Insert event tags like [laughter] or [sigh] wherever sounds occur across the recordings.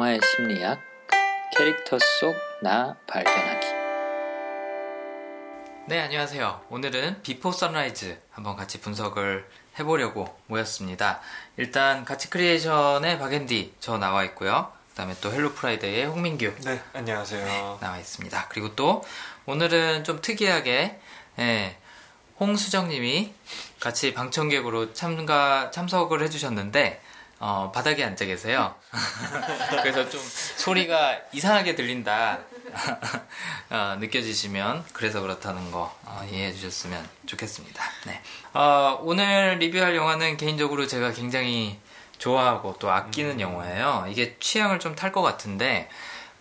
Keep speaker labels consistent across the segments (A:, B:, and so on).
A: 영화의 심리학, 캐릭터 속 나 발견하기.
B: 네, 안녕하세요. 오늘은 비포 선라이즈 한번 같이 분석을 해보려고 모였습니다. 일단 같이 크리에이션의 박앤디 저 나와 있고요. 그 다음에 또 헬로 프라이데이의 홍민규
C: 네, 안녕하세요.
B: 나와 있습니다. 그리고 또 오늘은 좀 특이하게 예, 홍수정님이 같이 방청객으로 참가 참석을 해주셨는데 어, 바닥에 앉아 계세요. [laughs] 그래서 좀 소리가 이상하게 들린다 [laughs] 어, 느껴지시면 그래서 그렇다는 거 어, 이해해 주셨으면 좋겠습니다. 네. 어, 오늘 리뷰할 영화는 개인적으로 제가 굉장히 좋아하고 또 아끼는
C: 음.
B: 영화예요. 이게 취향을 좀 탈 것 같은데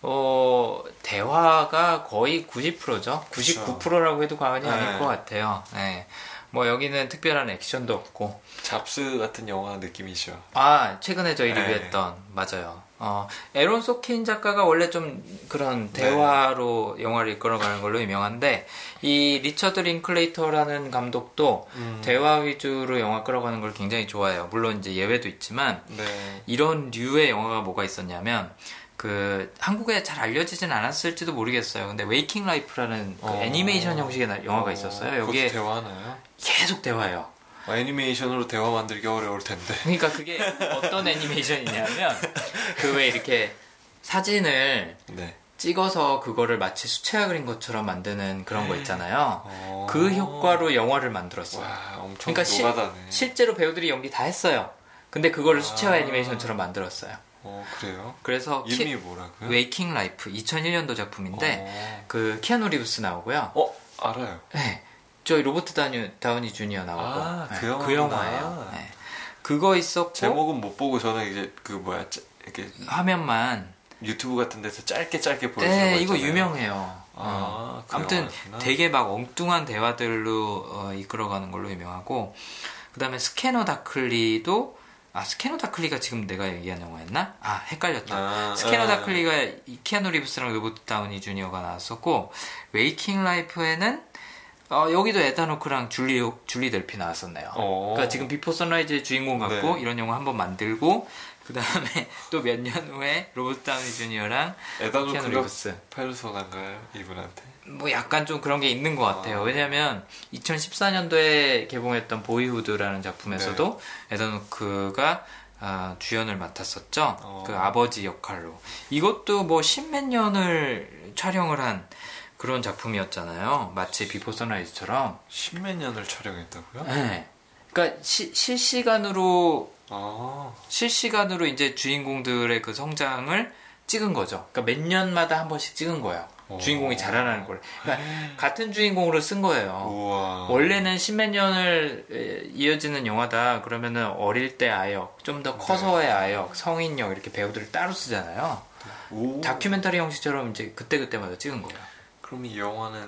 B: 어, 대화가 거의 90%죠. 99%라고 해도 과언이
C: 네.
B: 아닐 것 같아요. 네. 뭐 여기는 특별한 액션도 없고
C: 잡스 같은 영화 느낌이죠.
B: 아 최근에 저희
C: 네.
B: 리뷰했던 맞아요. 어 에론 소킨 작가가 원래 좀 그런
C: 네.
B: 대화로 영화를 이끌어가는 걸로 유명한데 이 리처드 링클레이터라는 감독도
C: 음.
B: 대화 위주로 영화 끌어가는 걸 굉장히 좋아해요. 물론 이제 예외도 있지만
C: 네.
B: 이런 류의 영화가 뭐가 있었냐면 그 한국에 잘 알려지진 않았을지도 모르겠어요. 근데 웨이킹 라이프라는 그
C: 어.
B: 애니메이션 형식의 나- 영화가 있었어요. 여기에
C: 대화하나요?
B: 계속 대화예요.
C: 어, 애니메이션으로 대화 만들기 어려울 텐데.
B: 그러니까 그게 어떤 애니메이션이냐면 [laughs] 그 왜 이렇게 사진을
C: 네.
B: 찍어서 그거를 마치 수채화 그린 것처럼 만드는 그런 거 있잖아요.
C: 어.
B: 그 효과로 영화를 만들었어요.
C: 와, 엄청
B: 그러니까 시-. 실제로 배우들이 연기 다 했어요. 근데 그거를 수채화
C: 아.
B: 애니메이션처럼 만들었어요.
C: 어, 그래요?
B: 그래서
C: 이름이 뭐라고요?
B: 웨이킹 라이프 2001년도 작품인데
C: 어.
B: 그 키아누 리브스 나오고요.
C: 어, 알아요.
B: 네. 저희 로버트 다니, 다우니 주니어 나오고
C: 아,
B: 네,
C: 그 영화구나.
B: 그 영화예요. 네. 그거 있었고
C: 제목은 못 보고 저는 이제 그 뭐야, 짜- 이렇게
B: 화면만
C: 유튜브 같은 데서 짧게 짧게 보여주는 거
B: 네, 이거
C: 있잖아요.
B: 유명해요.
C: 아,
B: 어.
C: 그
B: 아무튼. 되게 막 엉뚱한 대화들로 어, 이끌어가는 걸로 유명하고 그 다음에 스캐너 다클리도 아 스캐너 다클리가 지금 내가 얘기한 영화였나? 아 헷갈렸다.
C: 아,
B: 스캐너
C: 아.
B: 다클리가 이 키아누 리브스랑 로버트 다우니 주니어가 나왔었고 웨이킹 라이프에는 어, 여기도 에단 호크랑 줄리 줄리 델피 나왔었네요.
C: 어.
B: 그러니까 지금 비포 선라이즈의 주인공 같고
C: 네.
B: 이런 영화 한번 만들고 그 다음에 [laughs] 또 몇 년 후에 로버트 다우니 주니어랑
C: 에단 호크
B: 키아누
C: 클럽
B: 리브스
C: 페르소나인가요? 이분한테?
B: 뭐 약간 좀 그런 게 있는 것 같아요.
C: 아.
B: 왜냐면 2014년도에 개봉했던 보이후드라는 작품에서도 에단 호크가 아, 주연을 맡았었죠.
C: 어.
B: 그 아버지 역할로. 이것도 뭐 십몇 년을 촬영을 한 그런 작품이었잖아요. 마치 비포 선라이즈처럼.
C: 십몇 년을 촬영했다고요?
B: 네. 그러니까 시- 실시간으로
C: 아,
B: 실시간으로 이제 주인공들의 그 성장을 찍은 거죠. 그러니까 몇 년마다 한 번씩 찍은 거예요.
C: 오.
B: 주인공이 자라나는 걸. 그러니까 같은 주인공으로 쓴 거예요.
C: 우와.
B: 원래는 십몇 년을 에, 이어지는 영화다. 그러면은 어릴 때 아역, 좀 더 커서의 아역, 성인역 이렇게 배우들을 따로 쓰잖아요.
C: 오.
B: 다큐멘터리 형식처럼 이제 그때 그때마다 찍은 거예요.
C: 그럼 이 영화는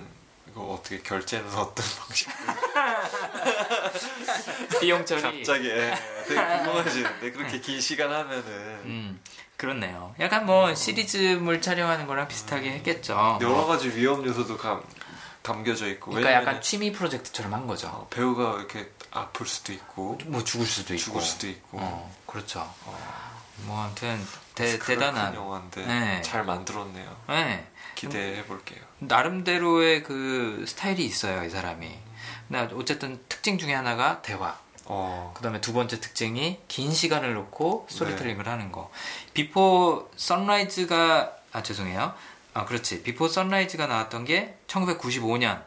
C: 이거 어떻게 결제는 어떤 [laughs] 방식?
B: 비용 처리.
C: 갑자기 예, 되게 궁금해지는데 그렇게 긴 시간 하면은
B: 음, 그렇네요. 약간 뭐 시리즈물 촬영하는 거랑 비슷하게 했겠죠.
C: 여러 가지 위험 요소도 감 담겨져 있고
B: 그러니까 약간 취미 프로젝트처럼 한 거죠.
C: 어, 배우가 이렇게 아플 수도 있고
B: 뭐 죽을 수도 있고.
C: 죽을 수도 있고
B: 어, 그렇죠. 뭐 아무튼 대, 대단한.
C: 큰 영화인데
B: 네.
C: 잘 만들었네요.
B: 네.
C: 기대해 볼게요.
B: 나름대로의 그 스타일이 있어요, 이 사람이. 근데 어쨌든 특징 중에 하나가 대화.
C: 어,
B: 그 다음에 두 번째 특징이 긴 시간을 놓고
C: 네.
B: 스토리텔링을 하는 거. 비포 선라이즈가, 아, 죄송해요. 아, 그렇지. 비포 선라이즈가 나왔던 게 1995년.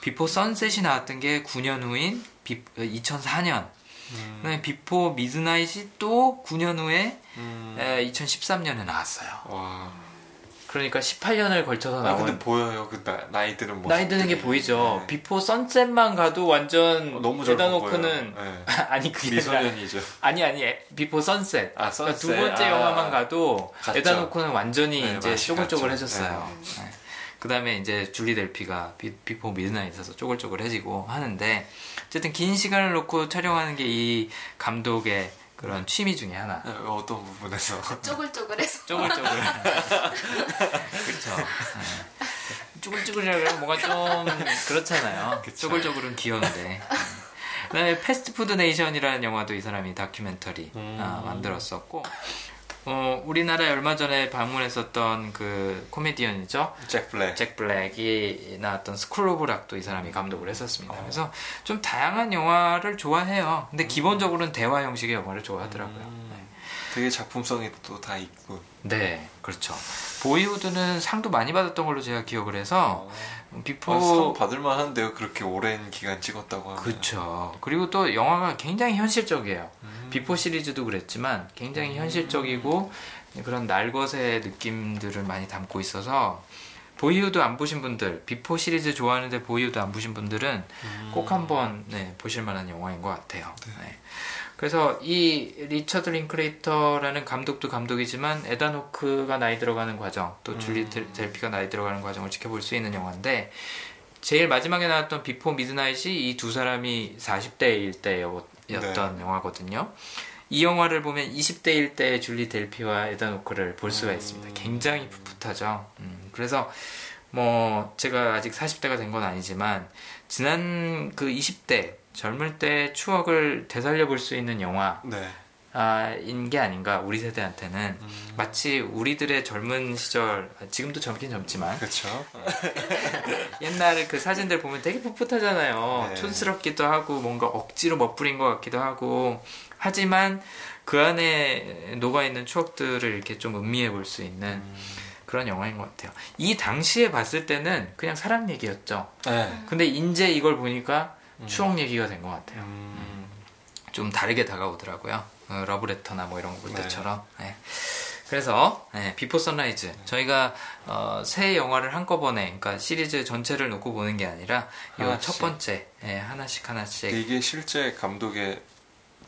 B: 비포 선셋이 나왔던 게 9년 후인 비, 2004년.
C: 음,
B: 그다음에 비포 미드나잇이 또 9년 후에
C: 음,
B: 2013년에 나왔어요.
C: 와.
B: 그러니까 18년을 걸쳐서
C: 아
B: 나온
C: 근데 보여요 그 나, 나이 드는 모습.
B: 나이 드는 게 보이죠. 비포 선셋만 가도 완전
C: 어, 너무 보여요. 네. [laughs]
B: 아니 그게
C: 미소년이죠.
B: 아니 아니 비포 선셋.
C: 아
B: 그러니까
C: 선셋.
B: 두 번째
C: 아,
B: 영화만 가도. 에단 호크는 완전히
C: 네,
B: 이제 쪼글쪼글해졌어요.
C: 갔죠.
B: 네. 그다음에 이제 줄리 델피가 비, 비포 미드나잇에서 쪼글쪼글해지고 하는데 어쨌든 긴 시간을 놓고 촬영하는 게 이 감독의 그런 취미 중에 하나.
C: 네, 어떤 부분에서
D: 쪼글쪼글해서
B: 쪼글쪼글. [laughs] 그렇죠. 네. 쪼글쪼글이라 그러면 뭔가 좀 그렇잖아요.
C: 그쵸.
B: 쪼글쪼글은 귀여운데. 그다음에 패스트푸드 네이션이라는 영화도 이 사람이 다큐멘터리
C: 음.
B: 아, 만들었었고 어, 우리나라에 얼마 전에 방문했었던 그 코미디언이죠.
C: 잭 블랙.
B: 잭 블랙이 나왔던 스쿨 오브 락도 이 사람이 감독을 했었습니다. 그래서 좀 다양한 영화를 좋아해요. 근데 기본적으로는 대화 형식의 영화를 좋아하더라고요.
C: 음, 되게 작품성이 또 다 있고.
B: 네, 그렇죠. 보이후드는 상도 많이 받았던 걸로 제가 기억을 해서 비포
C: 아, 상 받을 만 한데요. 그렇게 오랜 기간 찍었다고 하면.
B: 그렇죠. 그리고 또 영화가 굉장히 현실적이에요.
C: 음.
B: 비포 시리즈도 그랬지만 굉장히 현실적이고 그런 날것의 느낌들을 많이 담고 있어서 보이후드 안 보신 분들, 비포 시리즈 좋아하는데 보이후드 안 보신 분들은
C: 음.
B: 꼭 한번 네, 보실 만한 영화인 것 같아요. 네. 그래서 이 리처드 링크레이터라는 감독도 감독이지만 에단 호크가 나이 들어가는 과정, 또 줄리
C: 음.
B: 델- 델피가 나이 들어가는 과정을 지켜볼 수 있는 영화인데 제일 마지막에 나왔던 비포 미드나잇이 이 두 사람이 40대일 때였던
C: 네.
B: 영화거든요. 이 영화를 보면 20대일 때 줄리 델피와 에단 호크를 볼 수가
C: 음.
B: 있습니다. 굉장히 풋풋하죠. 음, 그래서 뭐 제가 아직 40대가 된 건 아니지만 지난 그 20대 젊을 때 추억을 되살려 볼 수 있는 영화인
C: 네.
B: 게 아닌가 우리 세대한테는
C: 음.
B: 마치 우리들의 젊은 시절 지금도 젊긴 젊지만
C: 그렇죠. [laughs]
B: 옛날 그 사진들 보면 되게 풋풋하잖아요.
C: 네.
B: 촌스럽기도 하고 뭔가 억지로 멋부린 것 같기도 하고 하지만 그 안에 녹아 있는 추억들을 이렇게 좀 음미해 볼 수 있는
C: 음.
B: 그런 영화인 것 같아요. 이 당시에 봤을 때는 그냥 사랑 얘기였죠.
C: 네.
B: 근데 이제 이걸 보니까 추억 얘기가 된 것 같아요.
C: 음.
B: 좀 다르게 다가오더라고요. 어, 러브레터나 뭐 이런 거 볼
C: 네.
B: 때처럼. 네. 그래서 네, 비포 선라이즈 저희가 어, 세 영화를 한꺼번에 그러니까 시리즈 전체를 놓고 보는 게 아니라 이. 첫 번째 네, 하나씩 하나씩
C: 이게 실제 감독의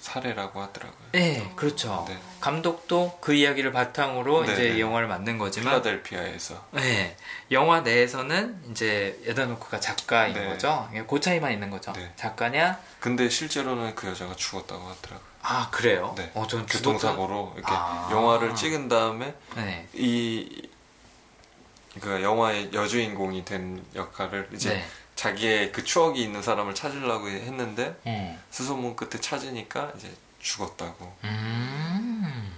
C: 사례라고 하더라고요.
B: 네 그렇죠
C: 네.
B: 감독도 그 이야기를 바탕으로
C: 네,
B: 이제
C: 네.
B: 이 영화를 만든 거지만
C: 필라델피아에서.
B: 네, 영화 내에서는 이제 에다노크가 작가인
C: 네.
B: 거죠 그 차이만 있는 거죠
C: 네.
B: 작가냐
C: 근데 실제로는 그 여자가 죽었다고 하더라고요.
B: 아 그래요
C: 네.
B: 어, 전
C: 교통사고로 이렇게
B: 아.
C: 영화를 찍은 다음에
B: 네.
C: 이그 영화의 여주인공이 된 역할을 이제
B: 네.
C: 자기의 그 추억이 있는 사람을 찾으려고 했는데
B: 음.
C: 수소문 끝에 찾으니까 이제 죽었다고
B: 음.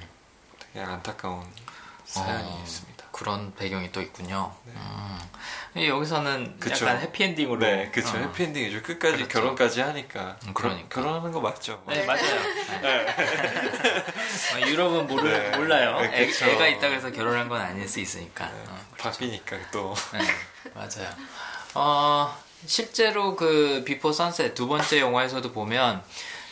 C: 되게 안타까운 사연이
B: 어,
C: 있습니다.
B: 그런 배경이 또 있군요.
C: 네.
B: 음. 이 여기서는
C: 그쵸.
B: 약간 해피엔딩으로.
C: 네, 그쵸
B: 어.
C: 해피엔딩이죠. 끝까지
B: 그렇죠.
C: 결혼까지 하니까
B: 음, 그러니까.
C: 결, 혼하는 거 맞죠?
B: 네, 맞아요. 어, 유럽은 모르,
C: 네.
B: 몰라요.
C: 네,
B: 애. 애가 있다고 해서 결혼한 건 아닐 수 있으니까.
C: 네,
B: 어,
C: 바뀌니까 또
B: 네, 맞아요. 어, 실제로 그 비포 선셋 두 번째 영화에서도 보면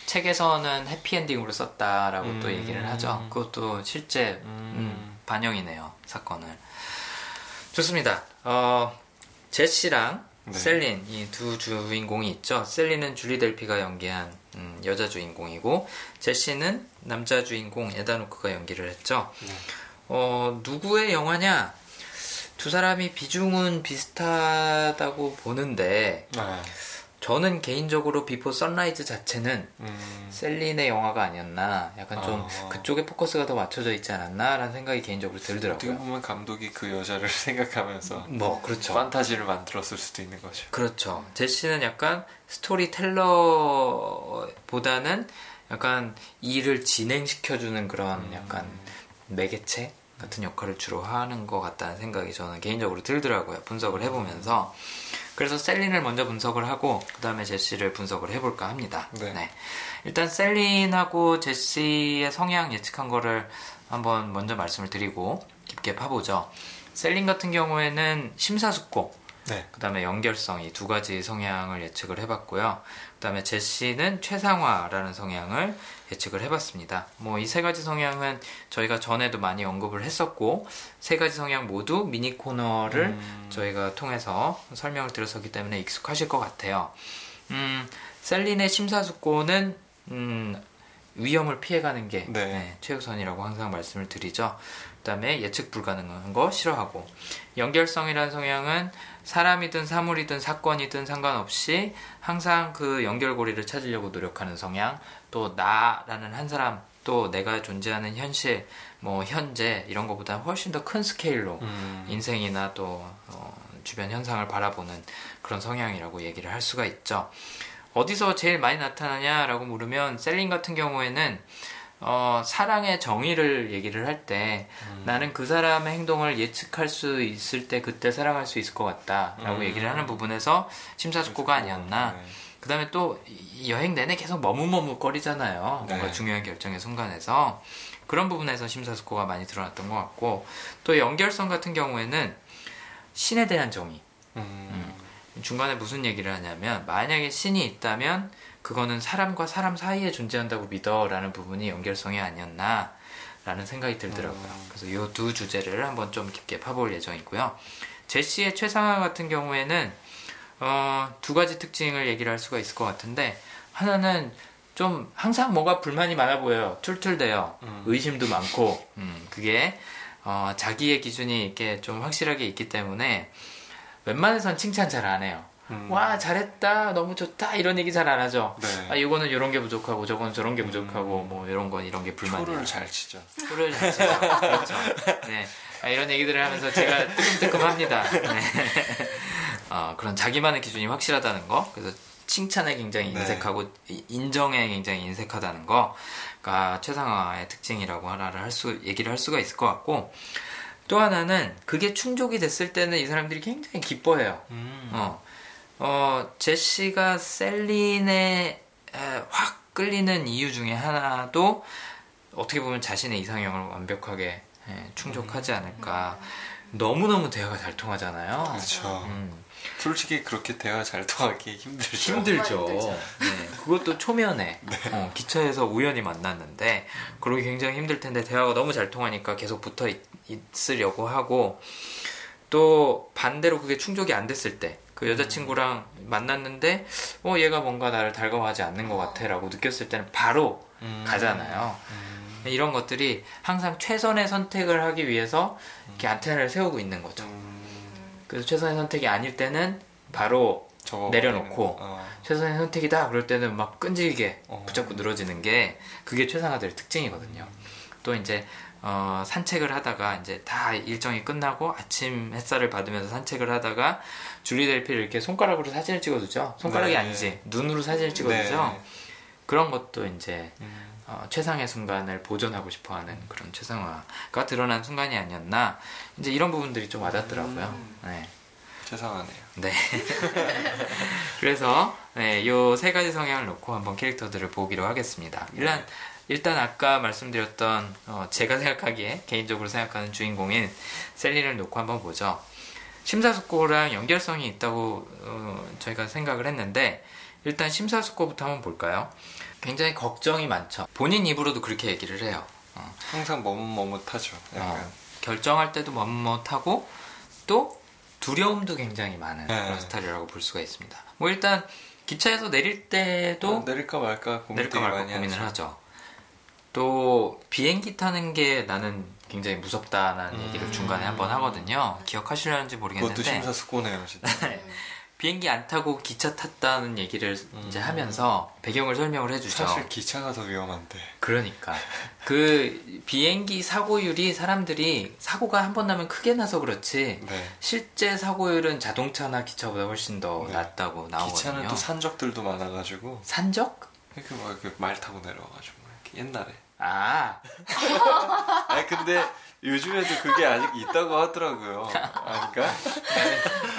B: 책에서는 해피엔딩으로 썼다라고 또
C: 음.
B: 얘기를 하죠. 그것도 실제
C: 음.
B: 음, 반영이네요 사건을. 좋습니다. 어, 제시랑
C: 네.
B: 셀린 이 두 주인공이 있죠. 셀린은 줄리 델피가 연기한 음, 여자 주인공이고 제시는 남자 주인공 에다노크가 연기를 했죠.
C: 네.
B: 어, 누구의 영화냐? 두 사람이 비중은 비슷하다고 보는데
C: 네.
B: 저는 개인적으로 비포 선라이즈 자체는
C: 음,
B: 셀린의 영화가 아니었나 약간 좀
C: 아.
B: 그쪽에 포커스가 더 맞춰져 있지 않았나라는 생각이 개인적으로
C: 어떻게
B: 들더라고요.
C: 보면 감독이 그 여자를 [laughs] 생각하면서
B: 뭐 그렇죠.
C: 판타지를 만들었을 수도 있는 거죠.
B: 그렇죠. 제시는 약간 스토리텔러보다는 약간 일을 진행시켜주는 그런
C: 음.
B: 약간 매개체 같은 역할을 주로 하는 것 같다는 생각이 저는 개인적으로 들더라고요. 분석을 해보면서. 그래서 셀린을 먼저 분석을 하고 그 다음에 제시를 분석을 해볼까 합니다.
C: 네.
B: 일단 셀린하고 제시의 성향 예측한 거를 한번 먼저 말씀을 드리고 깊게 파보죠. 셀린 같은 경우에는 심사숙고,
C: 네.
B: 그 다음에 연결성 이 두 가지 성향을 예측을 해봤고요. 그 다음에 제시는 최상화라는 성향을 예측을 해봤습니다. 뭐 이 세 가지 성향은 저희가 전에도 많이 언급을 했었고 세 가지 성향 모두 미니 코너를
C: 음.
B: 저희가 통해서 설명을 드렸었기 때문에 익숙하실 것 같아요. 음, 셀린의 심사숙고는 음, 위험을 피해가는 게
C: 네.
B: 네, 최우선이라고 항상 말씀을 드리죠. 그다음에 예측 불가능한 거 싫어하고 연결성이라는 성향은 사람이든 사물이든 사건이든 상관없이 항상 그 연결고리를 찾으려고 노력하는 성향 또 나라는 한 사람 또 내가 존재하는 현실 뭐 현재 이런 것보다 훨씬 더 큰 스케일로
C: 음.
B: 인생이나 또 어, 주변 현상을 바라보는 그런 성향이라고 얘기를 할 수가 있죠. 어디서 제일 많이 나타나냐라고 물으면 셀린 같은 경우에는 어, 사랑의 정의를 얘기를 할때
C: 음.
B: 나는 그 사람의 행동을 예측할 수 있을 때 그때 사랑할 수 있을 것 같다라고
C: 음.
B: 얘기를 하는 부분에서 심사숙고가 아니었나.
C: 네.
B: 그 다음에 또이 여행 내내 계속 머뭇머뭇거리잖아요. 뭔가
C: 네.
B: 중요한 결정의 순간에서. 그런 부분에서 심사숙고가 많이 드러났던 것 같고 또 연결성 같은 경우에는 신에 대한 정의.
C: 음.
B: 중간에 무슨 얘기를 하냐면 만약에 신이 있다면 그거는 사람과 사람 사이에 존재한다고 믿어라는 부분이 연결성이 아니었나 라는 생각이 들더라고요.
C: 음.
B: 그래서 이 두 주제를 한번 좀 깊게 파볼 예정이고요. 제시의 최상화 같은 경우에는 어, 두 가지 특징을 얘기를 할 수가 있을 것 같은데 하나는 좀 항상 뭐가 불만이 많아 보여요. 툴툴대요.
C: 음.
B: 의심도 많고 [laughs] 음, 그게 어, 자기의 기준이 이렇게 좀 확실하게 있기 때문에 웬만해선 칭찬 잘 안 해요.
C: 음.
B: 와 잘했다 너무 좋다 이런 얘기 잘 안 하죠.
C: 네.
B: 아 이거는 이런 게 부족하고 저건 저런 게 부족하고
C: 음.
B: 뭐 이런 건 이런 게 불만이야.
C: 표를 잘 치죠.
B: 표를 잘 치죠. [laughs] 그렇죠. 네. 아, 이런 얘기들을 하면서 제가 뜨끔뜨끔합니다. 네. [laughs] 어, 그런 자기만의 기준이 확실하다는 거. 그래서 칭찬에 굉장히
C: 네.
B: 인색하고 이- 인정에 굉장히 인색하다는 거가 최상화의 특징이라고 하나를 할 수 얘기를 할 수가 있을 것 같고 또 하나는 그게 충족이 됐을 때는 이 사람들이 굉장히 기뻐해요.
C: 음.
B: 어, 어, 제시가 셀린에 에, 확 끌리는 이유 중에 하나도 어떻게 보면 자신의 이상형을 완벽하게 예, 충족하지 않을까. 너무너무 대화가 잘 통하잖아요.
C: 그렇죠.
B: 음,
C: 솔직히 그렇게 대화 잘 통하기 힘들죠.
B: 힘들죠. 네, 그것도 초면에 어, 기차에서 우연히 만났는데 그러기 굉장히 힘들 텐데 대화가 너무 잘 통하니까 계속 붙어 있, 있으려고 하고 또 반대로 그게 충족이 안 됐을 때 그 여자친구랑 만났는데 어 얘가 뭔가 나를 달가워하지 않는 것 같아라고 느꼈을 때는 바로
C: 음.
B: 가잖아요.
C: 음.
B: 이런 것들이 항상 최선의 선택을 하기 위해서 이렇게 안테나를 세우고 있는 거죠.
C: 음.
B: 그래서 최선의 선택이 아닐 때는 바로 내려놓고.
C: 어.
B: 최선의 선택이다 그럴 때는 막 끈질기게
C: 어.
B: 붙잡고 늘어지는 게 그게 최상화될 특징이거든요. 또 이제 어, 산책을 하다가 이제 다 일정이 끝나고 아침 햇살을 받으면서 산책을 하다가 줄리 델피를 이렇게 손가락으로 사진을 찍어두죠. 손가락이
C: 네.
B: 아니지 눈으로 사진을 찍어두죠.
C: 네.
B: 그런 것도 이제
C: 음.
B: 어, 최상의 순간을 보존하고 싶어하는 그런 최상화가 드러난 순간이 아니었나 이제 이런 부분들이 좀 와닿더라고요.
C: 음.
B: 네.
C: 죄송하네요.
B: 네. [laughs] 그래서 네, 요세 가지 성향을 놓고 한번 캐릭터들을 보기로 하겠습니다. 일단 일단 아까 말씀드렸던 어, 제가 생각하기에 개인적으로 생각하는 주인공인 셀린을 놓고 한번 보죠. 심사숙고랑 연결성이 있다고 어, 저희가 생각을 했는데 일단 심사숙고부터 한번 볼까요? 굉장히 걱정이 많죠. 본인 입으로도 그렇게 얘기를 해요. 어,
C: 항상 머뭇머뭇하죠.
B: 어, 결정할 때도 머뭇머뭇하고 또 두려움도 굉장히 많은
C: 네.
B: 그런 스타일이라고 볼 수가 있습니다. 뭐 일단 기차에서 내릴 때도
C: 어, 내릴까 말까 고민
B: 내릴까 말까 고민을
C: 하죠.
B: 하죠. 또 비행기 타는 게 나는 굉장히 무섭다라는
C: 음.
B: 얘기를 중간에 한번 하거든요. 기억하시려는지
C: 그것도
B: 모르겠는데
C: 심사숙고네요, 진짜. [laughs]
B: 네. 비행기 안 타고 기차 탔다는 얘기를 이제
C: 음.
B: 하면서 배경을 설명을 해주죠.
C: 사실 기차가 더 위험한데.
B: 그러니까 그 비행기 사고율이 사람들이 사고가 한 번 나면 크게 나서 그렇지
C: 네.
B: 실제 사고율은 자동차나 기차보다 훨씬 더
C: 네.
B: 낮다고 나오거든요.
C: 기차는 또 산적들도 많아가지고
B: 산적?
C: 이렇게 막 이렇게 말 타고 내려와가지고 막 이렇게 옛날에.
B: 아 [laughs]
C: 아니 근데 요즘에도 그게 아직 있다고 하더라고요. 아니까?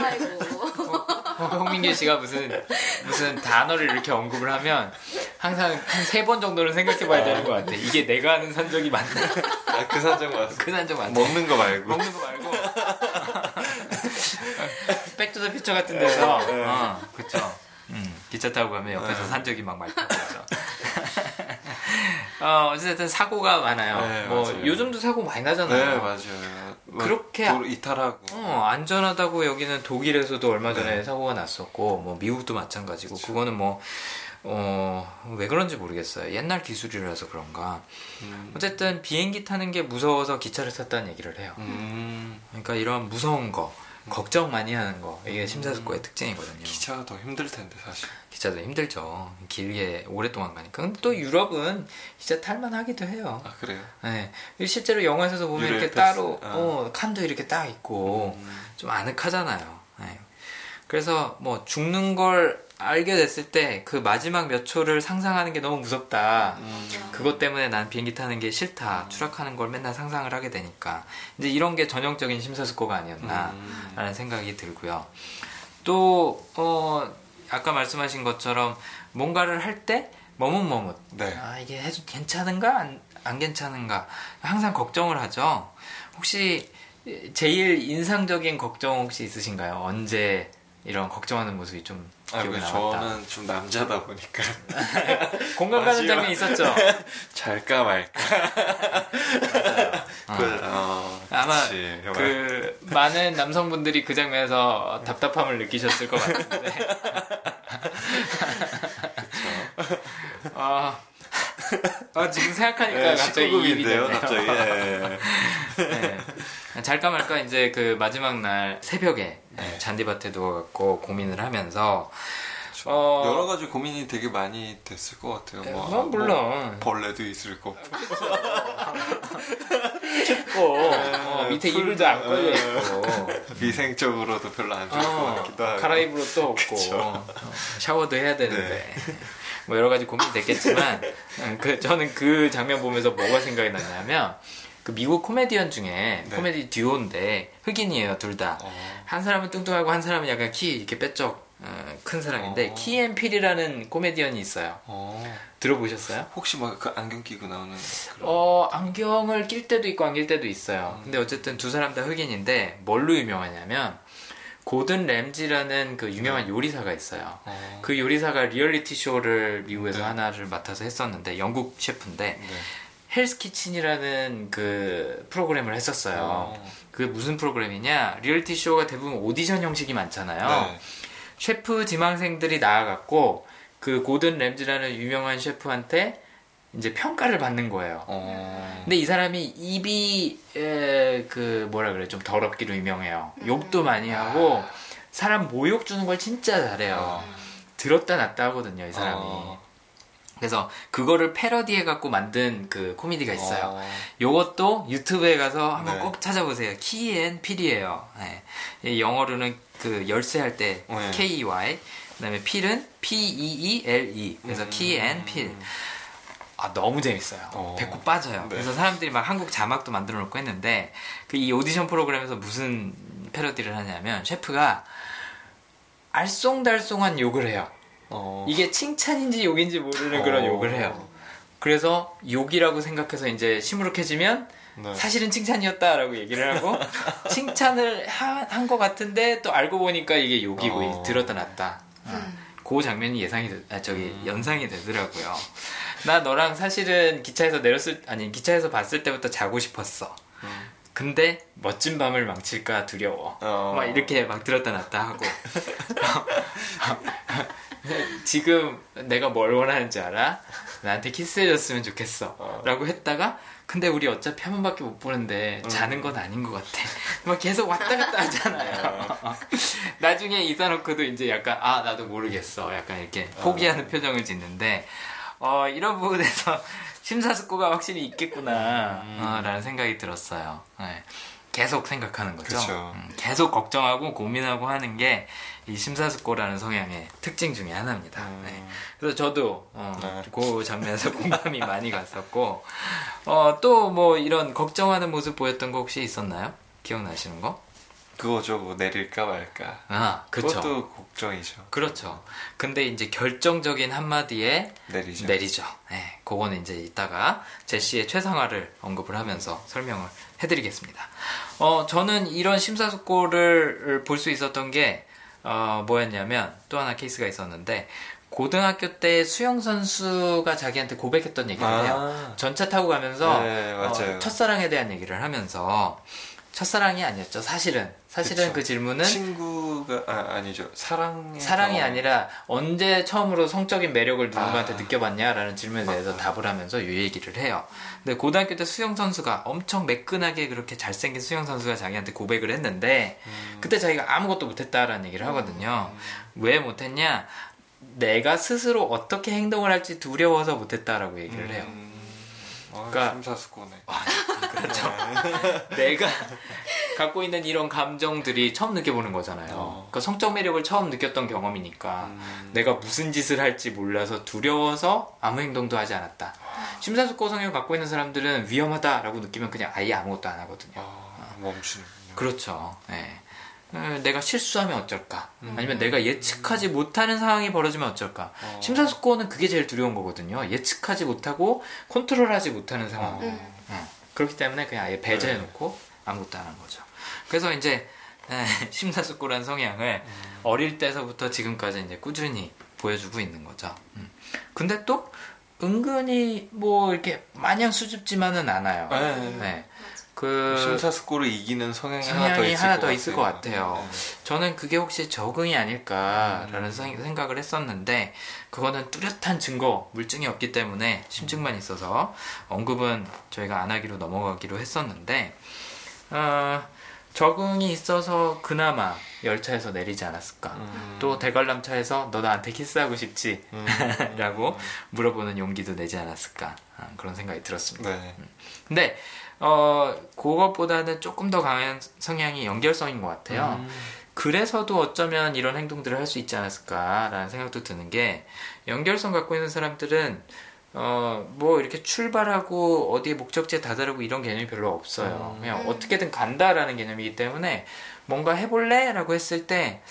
D: 아이고.
B: 홍민규 씨가 무슨 무슨 단어를 이렇게 언급을 하면 항상 한 세 번 정도는 생각해봐야 되는 것 같아. 이게 내가 아는 산적이 맞나?
C: 아, 그 산적 맞어.
B: 그 산적 맞나?
C: 먹는 거 말고.
B: 먹는 거 말고 백 투 더 퓨처 같은 데서
C: 네.
B: 어, 그쵸 음, 기차 타고 가면 옆에서
C: 네.
B: 산적이 막 말타고 있죠 어, 어쨌든 사고가 많아요
C: 네,
B: 뭐
C: 맞아요.
B: 요즘도 사고 많이 나잖아요
C: 네 맞아요. 뭐
B: 그렇게
C: 도로 이탈하고.
B: 어, 안전하다고 여기는 독일에서도 얼마 전에 사고가 났었고 뭐 미국도 마찬가지고 그거는 뭐 어, 왜 그런지 모르겠어요. 옛날 기술이라서 그런가.
C: 음.
B: 어쨌든 비행기 타는 게 무서워서 기차를 탔다는 얘기를 해요.
C: 음,
B: 그러니까 이런 무서운 거, 걱정 많이 하는 거, 이게 심사숙고의 특징이거든요.
C: 기차가 더 힘들 텐데 사실.
B: 기차도 힘들죠. 길게 오랫동안 가니까. 근데 또 유럽은 기차 탈만 하기도 해요.
C: 아 그래요?
B: 네. 실제로 영화에서도 보면 이렇게
C: 패스.
B: 따로,
C: 아.
B: 어, 칸도 이렇게 딱 있고,
C: 음.
B: 좀 아늑하잖아요. 네. 그래서 뭐 죽는 걸 알게 됐을 때 그 마지막 몇 초를 상상하는 게 너무 무섭다.
C: 음.
B: 그것 때문에 난 비행기 타는 게 싫다. 추락하는 걸 맨날 상상을 하게 되니까. 이제 이런 게 전형적인 심사숙고가 아니었나.
C: 음.
B: 라는 생각이 들고요. 또, 어, 아까 말씀하신 것처럼 뭔가를 할 때 머뭇머뭇.
C: 네.
B: 아, 이게 해도 괜찮은가? 안, 안 괜찮은가? 항상 걱정을 하죠. 혹시 제일 인상적인 걱정 혹시 있으신가요? 언제 이런 걱정하는 모습이 좀
C: 아,
B: 기억에
C: 그
B: 남았다.
C: 저는 좀 남자다 보니까 [laughs]
B: 공감 가는 장면 있었죠? [laughs]
C: 잘까 말까. [laughs] 그, 어,
B: 아마
C: 그치.
B: 그 많은 남성분들이 그 장면에서 답답함을 느끼셨을 것 같은데. 아, 아, 지금 생각하니까
C: 네,
B: 갑자기
C: 19금인데요,
B: 되네요.
C: 갑자기. 예.
B: 네. 잘까 말까 이제 그 마지막 날 새벽에
C: 네.
B: 잔디밭에 누워갖고 고민을 하면서 어,
C: 여러 가지 고민이 되게 많이 됐을 것 같아요. 뭐,
B: 뭐, 물론.
C: 뭐 벌레도 있을 거고.
B: 춥고 어, 밑에
C: 풀-
B: 이불도 안 걸려 있고 [laughs]
C: 위생적으로도 별로 안 좋을 것
B: 어,
C: 같기도 하고.
B: 갈아입으로 또 없고. 어, 샤워도 해야 되는데
C: 네. [laughs]
B: 뭐 여러 가지 고민이 됐겠지만 음, 그 저는 그 장면 보면서 뭐가 생각이 났냐면 그 미국 코미디언 중에
C: 네.
B: 코미디 듀오인데 흑인이에요 둘 다.
C: 어.
B: 한 사람은 뚱뚱하고 한 사람은 약간 키 이렇게 빼쩍 어, 큰 사람인데
C: 어.
B: 키앤필이라는 코미디언이 있어요.
C: 어.
B: 들어보셨어요?
C: 혹시 뭐그 안경 끼고 나오는 그런
B: 어 안경을 낄 때도 있고 안 낄 때도 있어요. 근데 어쨌든 두 사람 다 흑인인데 뭘로 유명하냐면 고든 램지라는 그 유명한 요리사가 있어요.
C: 어.
B: 그 요리사가 리얼리티 쇼를 미국에서
C: 네.
B: 하나를 맡아서 했었는데 영국 셰프인데
C: 네.
B: 헬스 키친이라는 그 프로그램을 했었어요.
C: 어.
B: 그게 무슨 프로그램이냐? 리얼리티 쇼가 대부분 오디션 형식이 많잖아요.
C: 네.
B: 셰프 지망생들이 나와갖고 그 고든 램지라는 유명한 셰프한테 이제 평가를 받는 거예요.
C: 어.
B: 근데 이 사람이 입이 에, 그 뭐라 그래 좀 더럽기로 유명해요. 욕도 많이 하고 사람 모욕 주는 걸 진짜 잘해요.
C: 어.
B: 들었다 놨다 하거든요, 이 사람이.
C: 어.
B: 그래서 그거를 패러디해 갖고 만든 그 코미디가 있어요.
C: 어.
B: 요것도 유튜브에 가서 한번
C: 네.
B: 꼭 찾아보세요. 키앤 필이에요. 네. 이 영어로는 그 열쇠할 때
C: 네.
B: K-E-Y 그다음에 필은 P-E-E-L-E 그래서
C: 음.
B: 키앤 필. 아 너무 재밌어요.
C: 어.
B: 배꼽 빠져요.
C: 네.
B: 그래서 사람들이 막 한국 자막도 만들어 놓고 했는데 그 이 오디션 프로그램에서 무슨 패러디를 하냐면 셰프가 알쏭달쏭한 욕을 해요.
C: 어.
B: 이게 칭찬인지 욕인지 모르는 그런
C: 어.
B: 욕을 해요. 그래서 욕이라고 생각해서 이제 시무룩해지면
C: 네.
B: 사실은 칭찬이었다라고 얘기를 하고 [laughs] 칭찬을 한 것 같은데 또 알고 보니까 이게 욕이고
C: 어.
B: 들었다 놨다. 어. 그 장면이 예상이 되, 아 저기
C: 음.
B: 연상이 되더라고요. 나 너랑 사실은 기차에서 내렸을 아니 기차에서 봤을 때부터 자고 싶었어.
C: 음.
B: 근데 멋진 밤을 망칠까 두려워.
C: 어.
B: 막 이렇게 막 들었다 놨다 하고. [laughs] [laughs] [laughs] 지금 내가 뭘 원하는지 알아? 나한테 키스해줬으면 좋겠어.
C: 어.
B: 라고 했다가, 근데 우리 어차피 한 번밖에 못 보는데, 자는 건 아닌 것 같아. [laughs] 막 계속 왔다 갔다 하잖아요. [laughs] 나중에 이사노크도 이제 약간, 아, 나도 모르겠어. 약간 이렇게 포기하는 표정을 짓는데, 어, 이런 부분에서 심사숙고가 확실히 있겠구나, 어, 라는 생각이 들었어요. 네. 계속 생각하는 거죠.
C: 그쵸.
B: 음, 계속 걱정하고 고민하고 하는 게 이 심사숙고라는 성향의 특징 중에 하나입니다.
C: 음.
B: 네. 그래서 저도 어,
C: 네.
B: 그 장면에서 [laughs] 공감이 많이 갔었고 어, 또 뭐 이런 걱정하는 모습 보였던 거 혹시 있었나요? 기억나시는 거?
C: 그거죠. 뭐 내릴까 말까.
B: 아, 그쵸.
C: 그것도 걱정이죠.
B: 그렇죠. 근데 이제 결정적인 한마디에
C: 내리죠.
B: 내리죠. 네, 그거는 이제 이따가 제시의 최상화를 언급을 하면서 설명을 해드리겠습니다. 어, 저는 이런 심사숙고를 볼 수 있었던 게, 어, 뭐였냐면, 또 하나 케이스가 있었는데, 고등학교 때 수영 선수가 자기한테 고백했던 얘기를 해요.
C: 아.
B: 전차 타고 가면서,
C: 네, 맞아요.
B: 어, 첫사랑에 대한 얘기를 하면서, 첫사랑이 아니었죠. 사실은. 사실은
C: 그쵸.
B: 그 질문은
C: 친구가 아, 아니죠. 사랑
B: 사랑이 아니라 언제 처음으로 성적인 매력을 누군가한테
C: 아.
B: 느껴봤냐라는 질문에 대해서 답을 하면서 이 얘기를 해요. 근데 고등학교 때 수영 선수가 엄청 매끈하게 그렇게 잘생긴 수영 선수가 자기한테 고백을 했는데
C: 음.
B: 그때 자기가 아무것도 못했다라는 얘기를 하거든요. 왜 못했냐? 내가 스스로 어떻게 행동을 할지 두려워서 못했다라고 얘기를 해요.
C: 음, 아,
B: 그러니까-
C: 심사숙고네.
B: 그렇죠. [laughs] 내가 갖고 있는 이런 감정들이 처음 느껴보는 거잖아요.
C: 어.
B: 그러니까 성적 매력을 처음 느꼈던 경험이니까
C: 음.
B: 내가 무슨 짓을 할지 몰라서 두려워서 아무 행동도 하지 않았다. 심사숙고 성향을 갖고 있는 사람들은 위험하다라고 느끼면 그냥 아예 아무것도 안 하거든요.
C: 아, 멈추는.
B: 그렇죠. 예. 어, 내가 실수하면 어쩔까?
C: 음.
B: 아니면 내가 예측하지 못하는 상황이 벌어지면 어쩔까?
C: 어.
B: 심사숙고는 그게 제일 두려운 거거든요. 예측하지 못하고 컨트롤하지 못하는 상황.
C: 어.
D: 음.
B: 어, 그렇기 때문에 그냥 아예 배제해놓고 아무것도 안 한 거죠. 그래서 이제 에, [laughs] 심사숙고란 성향을 어릴 때서부터 지금까지 이제 꾸준히 보여주고 있는 거죠. 음. 근데 또 은근히 뭐 이렇게 마냥 수줍지만은 않아요.
C: 네.
B: 네. 그
C: 심사숙고를 이기는 성향이,
B: 성향이
C: 하나 더 있을,
B: 하나
C: 것,
B: 더
C: 같아요.
B: 있을 것 같아요.
C: 네.
B: 저는 그게 혹시 적응이 아닐까라는
C: 음.
B: 생- 생각을 했었는데 그거는 뚜렷한 증거 물증이 없기 때문에 심증만 있어서 언급은 저희가 안 하기로 넘어가기로 했었는데 어, 적응이 있어서 그나마 열차에서 내리지 않았을까.
C: 음.
B: 또 대관람차에서 너 나한테 키스하고 싶지?
C: 음. [laughs]
B: 라고 물어보는 용기도 내지 않았을까 아, 그런 생각이 들었습니다.
C: 네.
B: 근데 어 그것보다는 조금 더 강한 성향이 연결성인 것 같아요.
C: 음.
B: 그래서도 어쩌면 이런 행동들을 할 수 있지 않았을까라는 생각도 드는 게 연결성 갖고 있는 사람들은 어 뭐 이렇게 출발하고 어디에 목적지에 다다르고 이런 개념이 별로 없어요.
C: 음.
B: 그냥
D: 음.
B: 어떻게든 간다라는 개념이기 때문에 뭔가 해볼래 라고 했을 때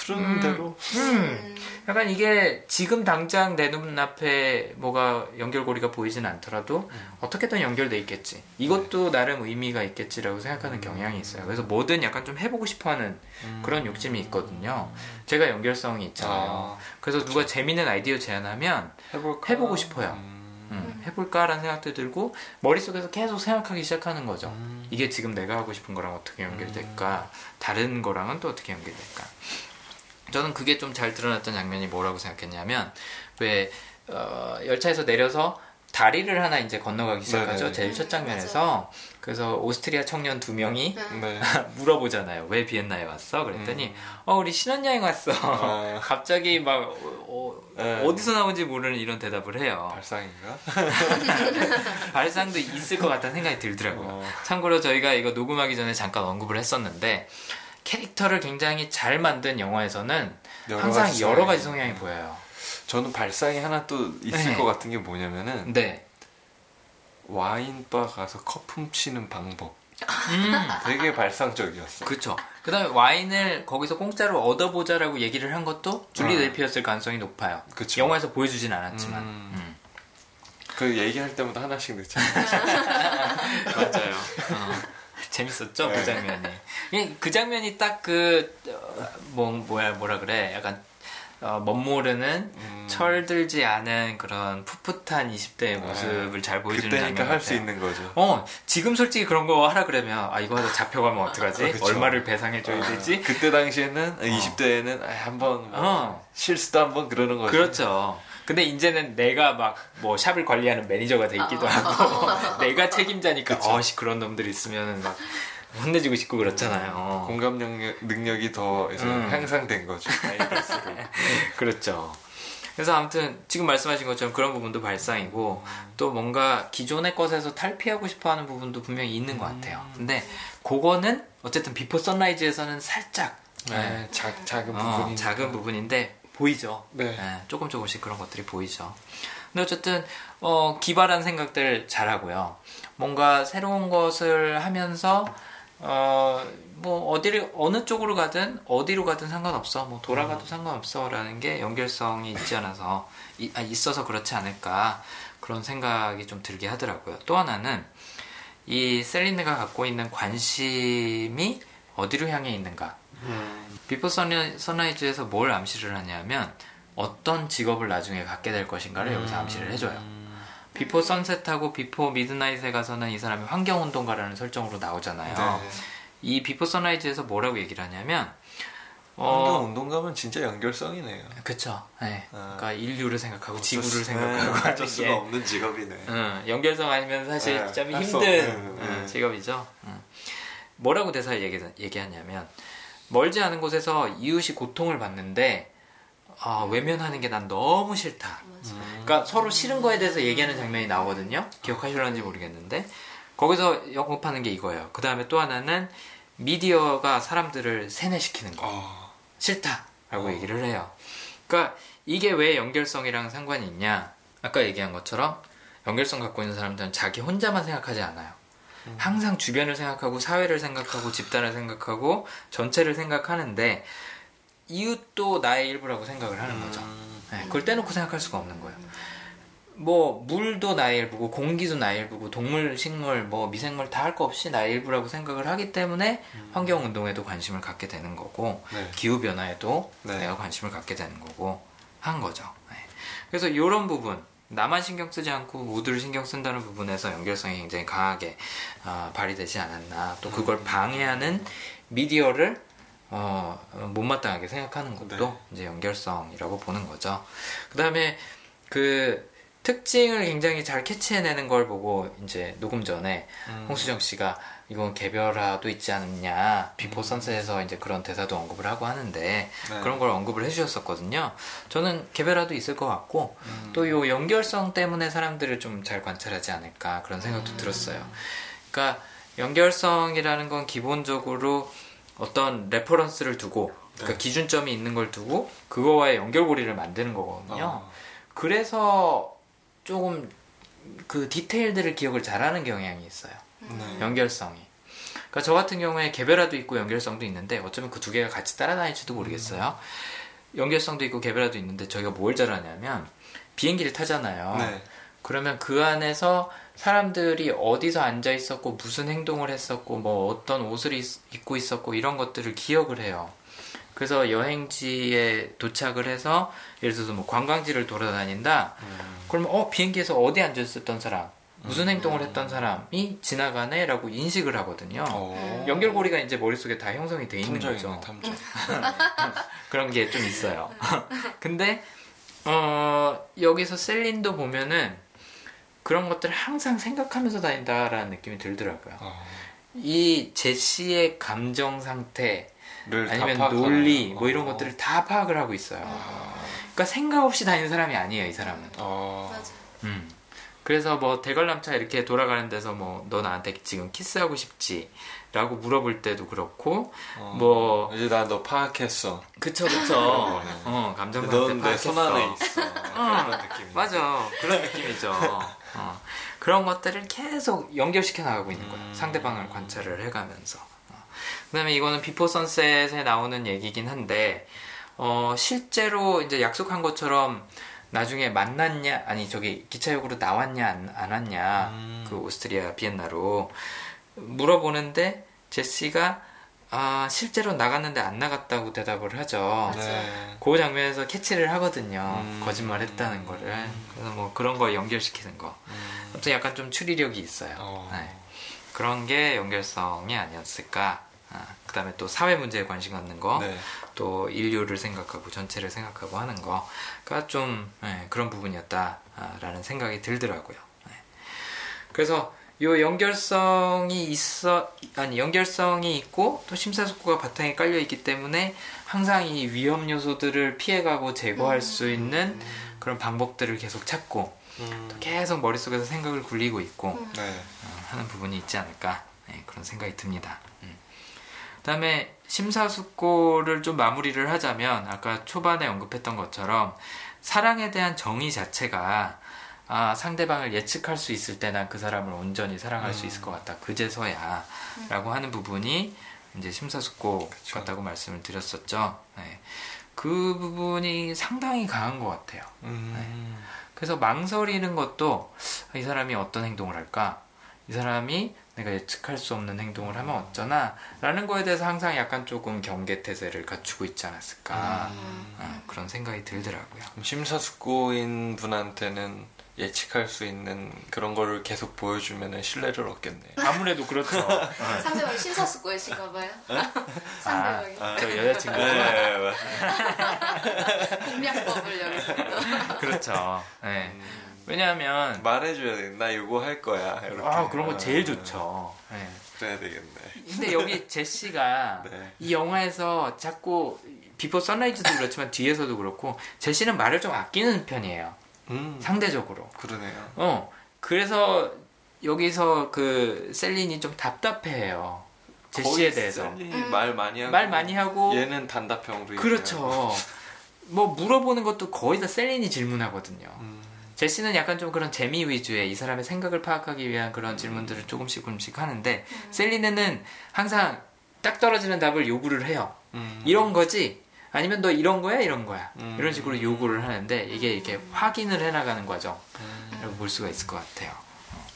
C: 흐르는
B: 음.
C: 대로.
B: 음, 약간 이게 지금 당장 내 눈앞에 뭐가 연결고리가 보이진 않더라도 어떻게든 연결돼 있겠지. 이것도 나름 의미가 있겠지라고 생각하는 경향이 있어요. 그래서 뭐든 약간 좀 해보고 싶어하는
C: 음.
B: 그런 욕심이 있거든요. 제가 연결성이 있잖아요.
C: 아,
B: 그래서 누가 재밌는 아이디어 제안하면
C: 해볼까?
B: 해보고 싶어요.
C: 음.
B: 음, 해볼까라는 생각도 들고 머릿속에서 계속 생각하기 시작하는 거죠.
C: 음.
B: 이게 지금 내가 하고 싶은 거랑 어떻게 연결될까? 다른 거랑은 또 어떻게 연결될까? 저는 그게 좀 잘 드러났던 장면이 뭐라고 생각했냐면 왜 어, 열차에서 내려서 다리를 하나 이제 건너가기 시작하죠.
C: 네네네.
B: 제일 첫 장면에서 그래서 오스트리아 청년 두 명이
C: 네. [laughs]
B: 물어보잖아요. 왜 비엔나에 왔어? 그랬더니 어 우리 신혼여행 왔어.
C: 아. [laughs]
B: 갑자기 막 어,
C: 네.
B: 디서 나온지 모르는 이런 대답을 해요.
C: 발상인가? [laughs]
B: 발상도 있을 것 같다는 생각이 들더라고요.
C: 어.
B: 참고로 저희가 이거 녹음하기 전에 잠깐 언급을 했었는데 캐릭터를 굉장히 잘 만든 영화에서는
C: 여러
B: 항상
C: 가지
B: 여러 가지
C: 성향이.
B: 보여요.
C: 저는 발상이 하나 또 있을
B: 네.
C: 것 같은 게 뭐냐면은
B: 네.
C: 와인바 가서 컵 훔치는 방법.
B: 음, [laughs]
C: 되게 발상적이었어.
B: 그쵸. 그 다음에 와인을 거기서 공짜로 얻어보자라고 얘기를 한 것도 줄리
C: 어.
B: 델피였을 가능성이 높아요.
C: 그쵸.
B: 영화에서 보여주진 않았지만.
C: 음.
B: 음.
C: 그 얘기할 때마다 하나씩 넣잖아요. [laughs]
B: 맞아요. 어. 재밌었죠 그
C: 네.
B: 장면이. 이- 그 장면이 딱그뭐 뭐야 뭐라 그래 약간 어, 멋모르는
C: 음.
B: 철들지 않은 그런 풋풋한 20대의 모습을 잘 보여주는 장면
C: 그때니까 할 수. 있는 거죠.
B: 어 지금 솔직히 그런 거 하라 그러면 아 이거 하다 잡혀가면 어떡하지?
C: 아.
B: 얼마를 배상해줘야 되지?
C: 그때 당시에는 20대에는 한번 뭐
B: 어.
C: 실수도 한번 그러는 거죠.
B: 그렇죠. 근데 이제는 내가 막 뭐 shop을 관리하는 매니저가 돼 있기도 하고 [laughs] 내가 책임자니까. 어씨 그런 놈들 있으면은 막 혼내주고 싶고 그렇잖아요.
C: 공감 능력, 능력이 더 이제
B: 음.
C: 향상된 거죠. [laughs]
B: 그렇죠. 그래서 아무튼 지금 말씀하신 것처럼 그런 부분도 발상이고 또 뭔가 기존의 것에서 탈피하고 싶어하는 부분도 분명히 있는 것 같아요. 근데 그거는 어쨌든 비포 선라이즈에서는 살짝
C: 네, 작, 작은
B: 어,
C: 부분이
B: 작은 부분인데 보이죠.
C: 네.
B: 네, 조금 조금씩 그런 것들이 보이죠. 근데 어쨌든 어, 기발한 생각들 잘하고요. 뭔가 새로운 것을 하면서 어, 뭐 어디를 어느 쪽으로 가든 어디로 가든 상관없어. 뭐 돌아가도 상관없어라는 게 연결성이 있지 않아서 이- 아, 있어서 그렇지 않을까 그런 생각이 좀 들게 하더라고요. 또 하나는 이 셀린느가 갖고 있는 관심이 어디로 향해 있는가.
C: 음.
B: 비포 선라- 선라이즈에서 뭘 암시를 하냐면 어떤 직업을 나중에 갖게 될 것인가를 여기서 암시를 해줘요. 비포 선셋하고 비포 미드나잇에 가서는 이 사람이 환경운동가라는 설정으로 나오잖아요.
C: 네.
B: 이 비포 선라이즈에서 뭐라고 얘기를 하냐면
C: 환경
B: 어
C: 운동가면 진짜 연결성이네요.
B: 그쵸. 네.
C: 아.
B: 그러니까 인류를 생각하고
C: 어쩔
B: 지구를
C: 수-
B: 생각하고
C: 네, 어쩔 수가
B: 게
C: 없는 직업이네.
B: 응, 연결성 아니면 사실
C: 네,
B: 좀 힘든
C: 없는, 네.
B: 응, 직업이죠. 응. 뭐라고 대사에 얘기, 얘기하냐면 멀지 않은 곳에서 이웃이 고통을 받는데 아, 외면하는 게 난 너무 싫다. 그러니까 서로 싫은 거에 대해서 얘기하는 장면이 나오거든요. 기억하실런지 모르겠는데 거기서 언급하는 게 이거예요. 그 다음에 또 하나는 미디어가 사람들을 세뇌시키는 거
C: 어.
B: 싫다라고
C: 어.
B: 얘기를 해요. 그러니까 이게 왜 연결성이랑 상관이 있냐? 아까 얘기한 것처럼 연결성 갖고 있는 사람들은 자기 혼자만 생각하지 않아요.
C: 음.
B: 항상 주변을 생각하고 사회를 생각하고 집단을 생각하고 전체를 생각하는데 이웃도 나의 일부라고 생각을 하는 거죠.
C: 음.
B: 네, 그걸 떼놓고 생각할 수가 없는 거예요. 뭐 물도 나의 일부고 공기도 나의 일부고 동물, 식물, 뭐 미생물 다 할 거 없이 나의 일부라고 생각을 하기 때문에 환경 운동에도 관심을 갖게 되는 거고
C: 네.
B: 기후 변화에도
C: 네.
B: 내가 관심을 갖게 되는 거고 한 거죠. 네. 그래서 이런 부분 나만 신경 쓰지 않고 모두를 신경 쓴다는 부분에서 연결성이 굉장히 강하게 아, 발휘되지 않았나 또 그걸 방해하는 미디어를 어, 어, 못마땅하게 생각하는 것도
C: 네.
B: 이제 연결성이라고 보는 거죠. 그 다음에 그 특징을 굉장히 잘 캐치해내는 걸 보고 이제 녹음 전에
C: 음.
B: 홍수정 씨가 이건 개별화도 있지 않느냐 비포 선셋에서 이제 그런 대사도 언급을 하고 하는데
C: 네.
B: 그런 걸 언급을 해주셨었거든요. 저는 개별화도 있을 것 같고
C: 음.
B: 또요 연결성 때문에 사람들을 좀 잘 관찰하지 않을까 그런 생각도 들었어요. 그러니까 연결성이라는 건 기본적으로 어떤 reference를 두고 그러니까
C: 네.
B: 기준점이 있는 걸 두고 그거와의 연결고리를 만드는 거거든요.
C: 어.
B: 그래서 조금 그 디테일들을 기억을 잘하는 경향이 있어요.
C: 네.
B: 연결성이. 그러니까 저 같은 경우에 개별화도 있고 연결성도 있는데 어쩌면 그 두 개가 같이 따라다닐지도 모르겠어요. 연결성도 있고 개별화도 있는데 저희가 뭘 잘하냐면 비행기를 타잖아요.
C: 네.
B: 그러면 그 안에서 사람들이 어디서 앉아 있었고 무슨 행동을 했었고 뭐 어떤 옷을 입- 입고 있었고 이런 것들을 기억을 해요. 그래서 여행지에 도착을 해서 예를 들어서 뭐 관광지를 돌아다닌다.
C: 음.
B: 그러면 어 비행기에서 어디 앉아 있었던 사람, 무슨 행동을 했던 사람이 지나가네라고 인식을 하거든요.
C: 어.
B: 연결고리가 이제 머릿속에 다 형성이 돼 있는 거죠.
C: 탐정. [laughs]
B: 그런 게 좀 있어요. [laughs] 근데 어, 여기서 셀린도 보면은 그런 것들을 항상 생각하면서 다닌다라는 느낌이 들더라고요.
C: 어.
B: 이 제시의 감정 상태 아니면 논리
C: 거.
B: 뭐 이런 것들을 다 파악을 하고 있어요. 그러니까 생각 없이 다니는 사람이 아니에요, 이 사람은.
C: 어.
D: 맞아.
B: 음. 그래서 뭐 대관람차 이렇게 돌아가는 데서 뭐 너 나한테 지금 키스하고 싶지? 라고 물어볼 때도 그렇고
C: 어.
B: 뭐
C: 이제 나 너 파악했어.
B: 그쵸 그쵸 어 감정 상태
C: 넌내손 안에
B: 파악했어.
C: 있어. 그런 느낌.
B: 맞아 그런 느낌이죠 어. 그런 것들을 계속 연결시켜 나가고 있는 거예요
C: 음.
B: 상대방을 관찰을 해가면서 어. 그다음에 이거는 비포 선셋에 나오는 얘기긴 한데 어, 실제로 이제 약속한 것처럼 나중에 만났냐 아니 저기 기차역으로 나왔냐 안, 안 왔냐
C: 음.
B: 그 오스트리아 비엔나로 물어보는데 제시가 아 실제로 나갔는데 안 나갔다고 대답을 하죠.
C: 네.
B: 그 장면에서 캐치를 하거든요.
C: 음.
B: 거짓말했다는 거를. 그래서 뭐 그런 거 연결시키는 거.
C: 음.
B: 아무튼 약간 좀 추리력이 있어요.
C: 어.
B: 네. 그런 게 연결성이 아니었을까. 아, 그다음에 또 사회 문제에 관심 갖는 거,
C: 네.
B: 또 인류를 생각하고 전체를 생각하고 하는 거가 좀 네, 그런 부분이었다라는 생각이 들더라고요. 네. 그래서 요 연결성이 있어 아니 연결성이 있고 또 심사숙고가 바탕에 깔려 있기 때문에 항상 이 위험 요소들을 피해가고 제거할 수 있는 그런 방법들을 계속 찾고
C: 음.
B: 계속 머릿속에서 생각을 굴리고 있고
C: 네.
B: 어, 하는 부분이 있지 않을까 네, 그런 생각이 듭니다. 음. 그다음에 심사숙고를 좀 마무리를 하자면 아까 초반에 언급했던 것처럼 사랑에 대한 정의 자체가 아, 상대방을 예측할 수 있을 때난그 사람을 온전히 사랑할 수 있을 것 같다. 그제서야 라고 하는 부분이 이제 심사숙고
C: 그쵸.
B: 같다고 말씀을 드렸었죠. 네. 그 부분이 상당히 강한 것 같아요.
C: 음.
B: 그래서 망설이는 것도 이 사람이 어떤 행동을 할까? 이 사람이 내가 예측할 수 없는 행동을 하면 어쩌나? 라는 거에 대해서 항상 약간 조금 경계태세를 갖추고 있지 않았을까?
C: 음.
B: 아, 그런 생각이 들더라고요.
C: 심사숙고인 분한테는 예측할 수 있는 그런 거를 계속 보여주면 신뢰를 얻겠네요.
B: 아무래도 그렇죠. [laughs]
D: 상대방이 심사숙고이신가 봐요. [laughs]
B: 아,
D: 상대방이
B: 저 여자친구.
C: 네, [laughs]
D: 공략법을 여기서.
B: 그렇죠. 네. 왜냐하면,
C: 말해줘야 돼. 나 이거 할 거야. 이렇게.
B: 아, 그런 거 제일
C: 아,
B: 좋죠. 네.
C: 그래야 되겠네.
B: 근데 여기 [laughs] 제시가
C: 네.
B: 이 영화에서 자꾸 비포 선라이즈도 그렇지만 뒤에서도 그렇고 제시는 말을 좀 아끼는 편이에요.
C: 음.
B: 상대적으로.
C: 그러네요.
B: 어. 그래서 여기서 그 셀린이 좀 답답해해요. 제시에
C: 거의
B: 대해서
C: 셀린이
D: 음.
C: 말 많이 하고
B: 말 많이 하고
C: 얘는 단답형으로
B: 그렇죠. 뭐 물어보는 것도 거의 다 셀린이
C: 질문하거든요. 음.
B: 제시는 약간 좀 그런 재미 위주의 이 사람의 생각을 파악하기 위한 그런 질문들을 조금씩 조금씩 하는데 셀린네는 항상 딱 떨어지는 답을 요구를 해요.
C: 음.
B: 이런 거지? 아니면 너 이런 거야? 이런 거야?
C: 음.
B: 이런 식으로 요구를 하는데 이게 이렇게 확인을 해나가는 과정이라고
C: 음.
B: 볼 수가 있을 것 같아요. 어.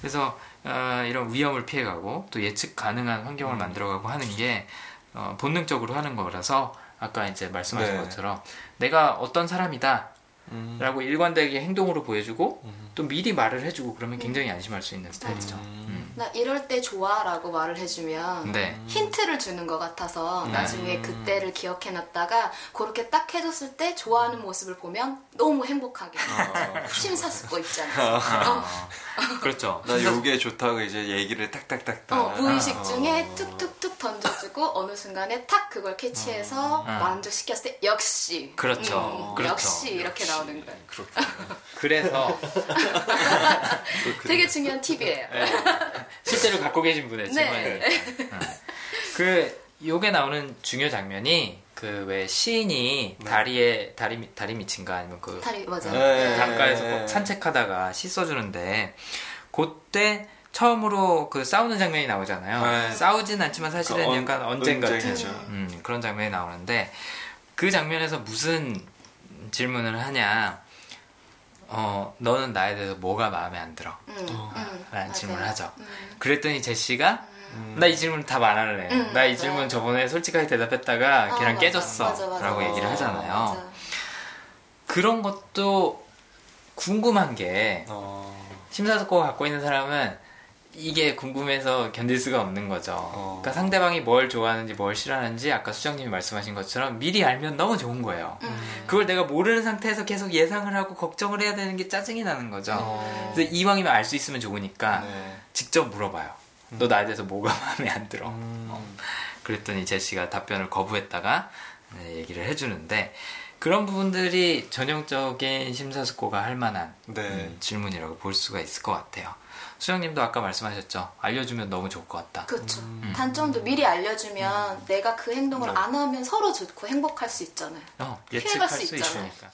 B: 그래서 어, 이런 위험을 피해가고 또 예측 가능한 환경을
C: 음.
B: 만들어가고 하는 게 어, 본능적으로 하는 거라서 아까 이제 말씀하신
C: 네.
B: 것처럼 내가 어떤 사람이다
C: 음.
B: 라고 일관되게 행동으로 보여주고
C: 음.
B: 또 미리 말을 해주고 그러면 굉장히 안심할 수 있는 스타일이죠.
C: 음.
D: 나 이럴 때 좋아라고 말을 해주면
B: 음. 네.
D: 힌트를 주는 것 같아서
B: 음.
D: 나중에 그때를 기억해놨다가 그렇게 딱 해줬을 때 좋아하는 모습을 보면 너무 행복하게
C: 아. [laughs]
D: 심사숙고 있잖아.
B: 아, [laughs] 그렇죠.
C: 나 요게 좋다고 이제 얘기를 딱딱딱딱.
D: 어, 무의식
C: 어.
D: 중에 툭툭툭 던져주고 어느 순간에 탁 그걸 캐치해서
B: 음.
D: 만족시켰을 때 역시
B: 그렇죠. 그렇죠.
D: 역시 이렇게 나오는 거예요.
C: 그렇구나.
B: 그래서. [laughs]
D: 되게 중요한 팁이에요. [laughs]
B: 실제로 갖고 계신 분의
D: 네.
B: 질문이 그 요게 나오는 중요 장면이 그 왜 시인이 다리에 다리 밑- 다리 밑인가 아니면 그
D: 다리 맞아요.
C: 네.
B: 강가에서
C: 네.
B: 꼭 산책하다가 씻어주는데 그때 처음으로 그 싸우는 장면이 나오잖아요.
C: 네.
B: 싸우진 않지만 사실은
C: 그 언-
B: 약간 언쟁 같은
C: 언쟁이죠.
B: 음, 그런 장면이 나오는데 그 장면에서 무슨 질문을 하냐? 어 너는 나에 대해서 뭐가 마음에 안 들어?
D: 음, 음,
B: 라는
D: 맞아요.
B: 질문을 하죠.
D: 음.
B: 그랬더니 제시가
C: 음.
B: 나이 질문 답 안 할래.
D: 음,
B: 나 이. 질문 저번에 솔직하게 대답했다가
D: 아,
B: 걔랑
D: 맞아.
B: 깨졌어.
D: 맞아, 맞아.
B: 라고 얘기를
C: 어,
B: 하잖아요.
D: 맞아.
B: 그런 것도 궁금한 게
C: 어.
B: 심사숙고가 갖고 있는 사람은 이게 궁금해서 견딜 수가 없는 거죠.
C: 어.
B: 그러니까 상대방이 뭘 좋아하는지 뭘 싫어하는지 아까 수정님이 말씀하신 것처럼 미리 알면 너무 좋은 거예요.
D: 음.
B: 그걸 내가 모르는 상태에서 계속 예상을 하고 걱정을 해야 되는 게 짜증이 나는 거죠.
C: 어.
B: 그래서 이왕이면 알 수 있으면 좋으니까
C: 네.
B: 직접 물어봐요. 너 나에 대해서 뭐가 [laughs] 마음에 안 들어?
C: 음.
B: 그랬더니 제시가 답변을 거부했다가 네, 얘기를 해주는데 그런 부분들이 전형적인 심사숙고가 할 만한
C: 네.
B: 음, 질문이라고 볼 수가 있을 것 같아요. 수영님도 아까 말씀하셨죠. 알려주면 너무 좋을 것 같다.
D: 그렇죠.
B: 음.
D: 단점도 미리 알려주면 내가 그 행동을
C: 네.
D: 안 하면 서로 좋고 행복할 수 있잖아요.
B: 어, 예측할
D: 수
B: 수
D: 있잖아요.
B: 있으니까.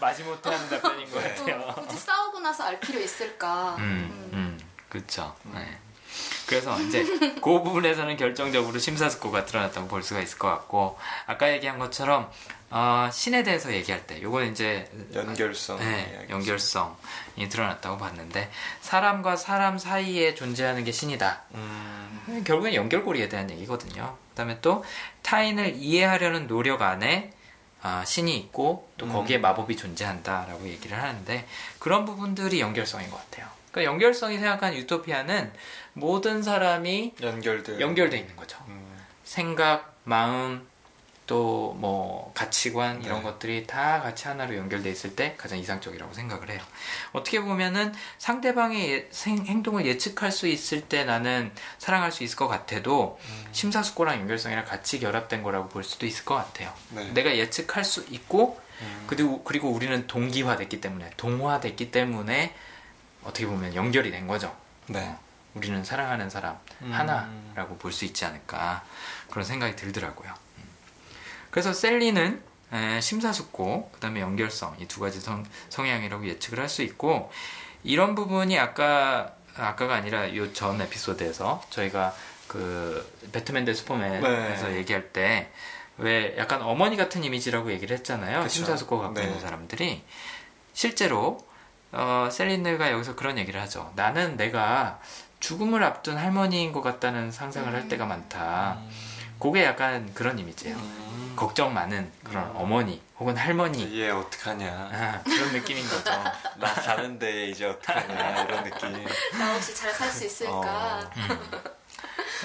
B: 마지못해 하는 답변인 것 같아요.
D: 어, 굳이 싸우고 나서 알 필요 있을까?
B: 음, 음, 그렇죠. 네. 그래서 이제 그 부분에서는 결정적으로 심사숙고가 드러났다고 볼 수가 있을 것 같고 아까 얘기한 것처럼 어, 신에 대해서 얘기할 때 요거는 이제
C: 연결성.
B: 네, 연결성이 드러났다고 봤는데 사람과 사람 사이에 존재하는 게 신이다.
C: 음.
B: 결국엔 연결고리에 대한 얘기거든요. 그다음에 또 타인을 이해하려는 노력 안에 아, 신이 있고 또
C: 음.
B: 거기에 마법이 존재한다라고 얘기를 하는데 그런 부분들이 연결성인 것 같아요. 그러니까 연결성이 생각하는 유토피아는 모든 사람이
C: 연결돼.
B: 연결돼 있는 거죠.
C: 음.
B: 생각, 마음, 또 뭐 가치관 이런
C: 네.
B: 것들이 다 같이 하나로 연결돼 있을 때 가장 이상적이라고 생각을 해요. 어떻게 보면은 상대방의 예- 생- 행동을 예측할 수 있을 때 나는 사랑할 수 있을 것 같아도
C: 음.
B: 심사숙고랑 연결성이랑 같이 결합된 거라고 볼 수도 있을 것 같아요.
C: 네.
B: 내가 예측할 수 있고
C: 음.
B: 그리고 그리고 우리는 동기화됐기 때문에 동화됐기 때문에 어떻게 보면 연결이 된 거죠.
C: 네.
B: 우리는 사랑하는 사람
C: 음.
B: 하나라고 볼 수 있지 않을까 그런 생각이 들더라고요. 음. 그래서 셀리는 에, 심사숙고 그 다음에 연결성 이 두 가지 성, 성향이라고 예측을 할 수 있고 이런 부분이 아까 아까가 아니라 요 전 에피소드에서 저희가 그 배트맨 대 슈퍼맨에서
C: 네.
B: 얘기할 때 왜 약간 어머니 같은 이미지라고 얘기를 했잖아요.
C: 그쵸.
B: 심사숙고 갖고
C: 네.
B: 있는 사람들이 실제로 어, 셀린느가 여기서 그런 얘기를 하죠. 나는 내가 죽음을 앞둔 할머니인 것 같다는 상상을 할 때가 많다. 그게 약간 그런 이미지예요.
C: 음.
B: 걱정 많은 그런 어머니 혹은 할머니
C: 얘 어떡하냐.
B: 아, 그런 느낌인 거죠.
C: 나 가는데 이제 어떡하냐. 이런 느낌.
D: 나 없이 잘 살 수 있을까?
C: 어.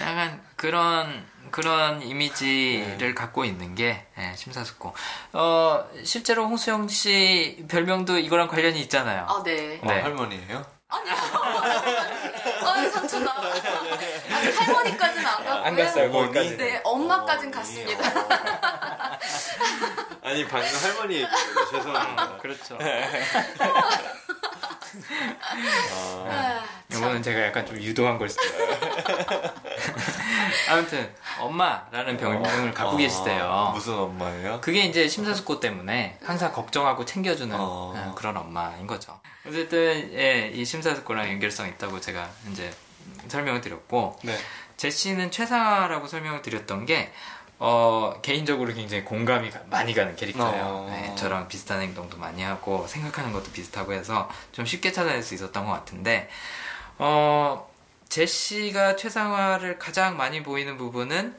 B: 약간 그런 그런 이미지를
C: 네.
B: 갖고 있는 게 예, 심사숙고. 어 실제로 홍수영 씨 별명도 이거랑 관련이 있잖아요.
D: 아, 네.
C: 어,
B: 네.
C: 할머니예요?
D: 아, 상처나. [laughs] 할머니까지는 안 갔고요.
B: 안 갔어요.
C: 어머니?
B: 거기까지.
D: 네, 엄마까진
C: 어머니.
D: 갔습니다.
C: 어. [laughs] 아니 방금 할머니 얘기해서 죄송합니다.
B: 그렇죠.
C: 아,
D: 아, 참.
B: 이거는 제가 약간 좀 유도한 걸 수도 있어요. [laughs] 아무튼 엄마라는 별명을 갖고
C: 어,
B: 계시대요.
C: 무슨 엄마예요?
B: 그게 이제 심사숙고 때문에 항상 걱정하고 챙겨주는
C: 어.
B: 어, 그런 엄마인 거죠. 어쨌든 예, 이 심사숙고랑 연결성 있다고 제가 이제 설명을 드렸고
C: 네.
B: 제시는 최상화라고 설명을 드렸던 게 어, 개인적으로 굉장히 공감이 가- 많이 가는 캐릭터예요.
C: 어.
B: 네, 저랑 비슷한 행동도 많이 하고 생각하는 것도 비슷하고 해서 좀 쉽게 찾아낼 수 있었던 것 같은데 어, 제시가 최상화를 가장 많이 보이는 부분은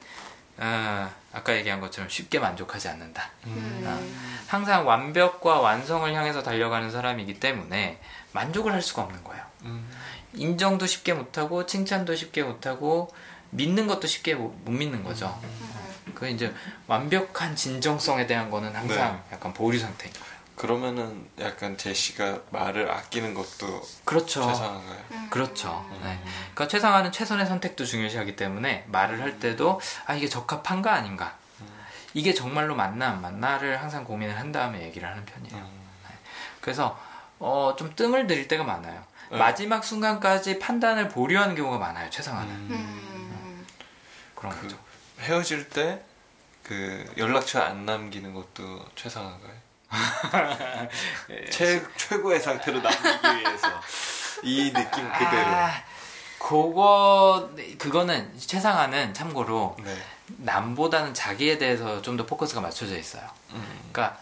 B: 아, 아까 얘기한 것처럼 쉽게 만족하지 않는다.
D: 음.
B: 항상 완벽과 완성을 향해서 달려가는 사람이기 때문에 만족을 할 수가 없는 거예요.
C: 음.
B: 인정도 쉽게 못하고 칭찬도 쉽게 못하고 믿는 것도 쉽게 못, 못 믿는 거죠. 그 이제 완벽한 진정성에 대한 거는 항상 약간 보류 상태인 거예요.
C: 그러면은 약간 제시가 말을 아끼는 것도
B: 그렇죠.
C: 최상한가요?
B: 그렇죠. 네. 그러니까 최상화는 최선의 선택도 중요시하기 때문에 말을 할 때도 아 이게 적합한가 아닌가 이게 정말로 맞나 안 맞나를 항상 고민을 한 다음에 얘기를 하는 편이에요. 네. 그래서 어, 좀 뜸을 들일 때가 많아요.
C: 네.
B: 마지막 순간까지 판단을 보류하는 경우가 많아요. 최상화는
D: 음.
B: 그런
C: 그
B: 거죠.
C: 헤어질 때 그 연락처 안 남기는 것도 최상한가요? [laughs] 최 최고의 상태로 남기기 위해서 이 느낌 그대로.
B: 아, 그거 그거는 최상화는 참고로
C: 네.
B: 남보다는 자기에 대해서 좀 더 포커스가 맞춰져 있어요.
C: 음.
B: 그러니까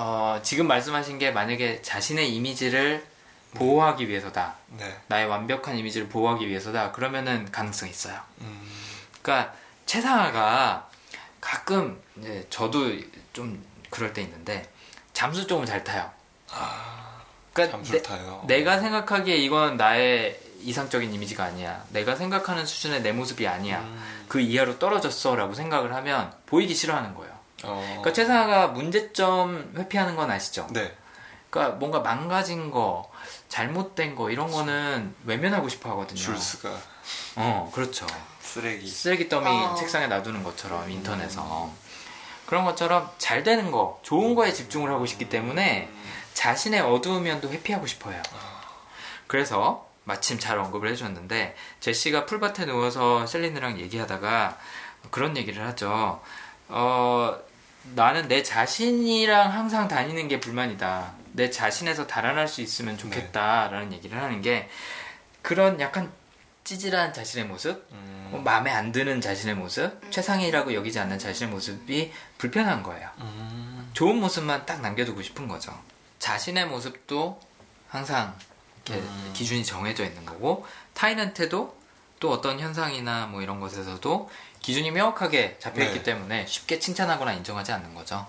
B: 어, 지금 말씀하신 게 만약에 자신의 이미지를 보호하기 위해서다.
C: 네.
B: 나의 완벽한 이미지를 보호하기 위해서다. 그러면은 가능성이 있어요.
C: 음.
B: 그러니까 최상화가 가끔 이제 저도 좀 그럴 때 있는데 잠수 조금 잘 타요.
C: 아,
B: 그러니까
C: 잠수 타요.
B: 내, 가 생각하기에 이건 나의 이상적인 이미지가 아니야. 내가 생각하는 수준의 내 모습이 아니야.
C: 음.
B: 그 이하로 떨어졌어라고 생각을 하면 보이기 싫어하는 거예요.
C: 어.
B: 그러니까 최상화가 문제점 회피하는 건 아시죠?
C: 네.
B: 그러니까 뭔가 망가진 거, 잘못된 거 이런 거는 외면하고 싶어 하거든요.
C: 줄스가
B: 어, 그렇죠.
C: 쓰레기.
B: 쓰레기 더미
D: 어.
B: 책상에 놔두는 것처럼 인터넷에서 그런 것처럼 잘 되는 거, 좋은 거에 집중을 하고 싶기 때문에 자신의 어두운 면도 회피하고 싶어요. 그래서 마침 잘 언급을 해주셨는데 제시가 풀밭에 누워서 셀린이랑 얘기하다가 그런 얘기를 하죠. 어, 나는 내 자신이랑 항상 다니는 게 불만이다. 내 자신에서 달아날 수 있으면 좋겠다라는 얘기를 하는 게 그런 약간 찌질한 자신의 모습,
C: 음.
B: 뭐 마음에 안 드는 자신의 모습, 최상이라고 여기지 않는 자신의 모습이 불편한 거예요.
C: 음.
B: 좋은 모습만 딱 남겨두고 싶은 거죠. 자신의 모습도 항상 이렇게
C: 음.
B: 기준이 정해져 있는 거고 타인한테도 또 어떤 현상이나 뭐 이런 것에서도 기준이 명확하게 잡혀 있기
C: 네.
B: 때문에 쉽게 칭찬하거나 인정하지 않는 거죠.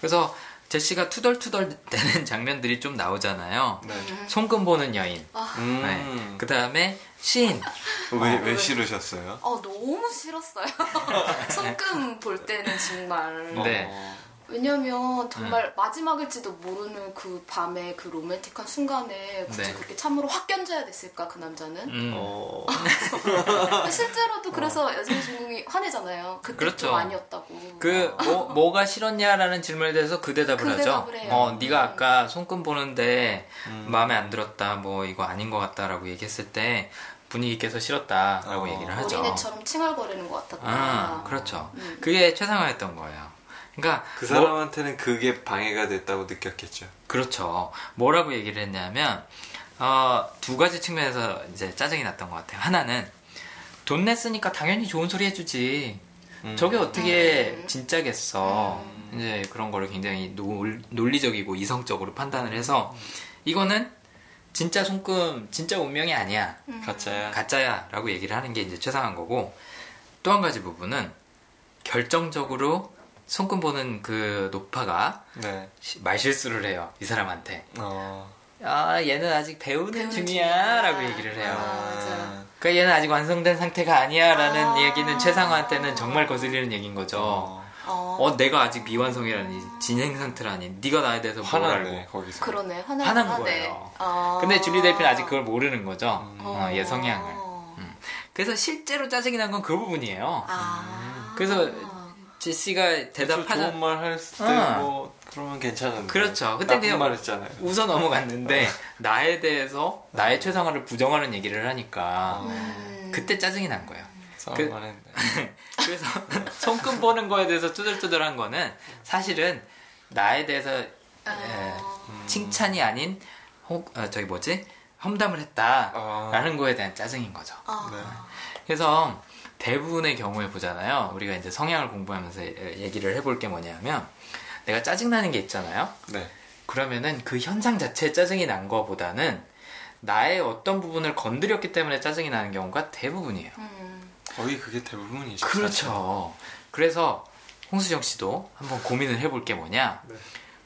B: 그래서 제시가 투덜투덜 [laughs] 대는 장면들이 좀 나오잖아요.
C: 네.
B: 손금 보는 여인.
C: 음.
B: 네. 그 다음에 시인.
C: 왜,
D: 어,
C: 왜
D: 왜?
C: 싫으셨어요?
D: 어 너무 싫었어요. [laughs] 손금 볼 때는 정말
B: 네.
C: 어.
D: 왜냐면 정말 마지막일지도 모르는 그 밤에 그 로맨틱한 순간에 굳이
B: 네.
D: 그렇게 참으로 확 견뎌야 됐을까 그 남자는
B: 음.
C: 어.
D: 실제로도 그래서 여진이 주인공이 화내잖아요. 그때
B: 그렇죠.
D: 좀 아니었다고.
B: 그 뭐, 뭐가 싫었냐라는 질문에 대해서 그 대답을
D: 그
B: 하죠.
D: 대답을 해요.
B: 어, 네가
D: 음.
B: 아까 손금 보는데
C: 음.
B: 마음에 안 들었다. 뭐 이거 아닌 것 같다라고 얘기했을 때 분위기께서 싫었다라고
C: 어.
B: 얘기를 하죠.
D: 어린애처럼 칭얼거리는 것 같았다.
B: 아, 그렇죠.
D: 음.
B: 그게 최상화였던 거예요. 그러니까
C: 그
B: 뭐-
C: 사람한테는 그게 방해가 됐다고 느꼈겠죠.
B: 그렇죠. 뭐라고 얘기를 했냐면 어, 두 가지 측면에서 이제 짜증이 났던 것 같아요. 하나는 돈 냈으니까 당연히 좋은 소리 해주지.
C: 음.
B: 저게 어떻게
D: 음.
B: 진짜겠어.
C: 음.
B: 이제 그런 거를 굉장히 논, 논리적이고 이성적으로 판단을 해서 이거는 진짜 손금, 진짜 운명이 아니야.
D: 음.
C: 가짜야.
B: 가짜야. 라고 얘기를 하는 게 이제 최상한 거고 또 한 가지 부분은 결정적으로 손금 보는 그 노파가
C: 네.
B: 시- 말실수를 해요. 이 사람한테.
C: 어.
B: 아, 얘는 아직 배우는,
D: 배우는
B: 중이야.
D: 중이야.
B: 라고 얘기를 해요.
D: 아.
B: 그러니까 얘는 아직 완성된 상태가 아니야. 라는
D: 아.
B: 얘기는 최상화한테는 정말 거슬리는 얘기인 거죠.
C: 어.
D: 어,
B: 어, 내가 아직 미완성이라니, 진행 상태라니, 네가 나에 대해서 뭘
C: 화나네
B: 알고.
C: 거기서.
D: 그러네.
B: 화난
D: 화나네.
B: 거예요.
D: 어.
B: 근데 줄리 델핀은 아직 그걸 모르는 거죠.
C: 음.
B: 어, 얘 성향을. 그래서 실제로 짜증이 난 건 그 부분이에요.
D: 아.
B: 그래서 제시가 대답하자
C: 좋은 말 했을
B: 어.
C: 때뭐 그러면 괜찮은데.
B: 그렇죠. 그때 그냥
C: 말 했잖아요.
B: 웃어 넘어갔는데 나에 대해서 나의 최상화를 부정하는 얘기를 하니까
D: 음.
B: 그때 짜증이 난 거예요.
C: 했네. [laughs]
B: 그래서 손금 보는 거에 대해서 투덜투덜한 거는 사실은 나에 대해서 에,
D: 어,
B: 칭찬이 아닌 혹 어, 저기 뭐지 험담을 했다라는
C: 아.
B: 거에 대한 짜증인 거죠.
D: 어.
C: 네.
B: 그래서 대부분의 경우에 보잖아요. 우리가 이제 성향을 공부하면서 얘기를 해볼 게 뭐냐면 내가 짜증나는 게 있잖아요.
C: 네.
B: 그러면은 그 현상 자체에 짜증이 난 거보다는 나의 어떤 부분을 건드렸기 때문에 짜증이 나는 경우가 대부분이에요.
D: 음.
C: 거의 그게 대부분이죠.
B: 그렇죠. 그래서 홍수정 씨도 한번 고민을 해볼 게 뭐냐.
C: 네.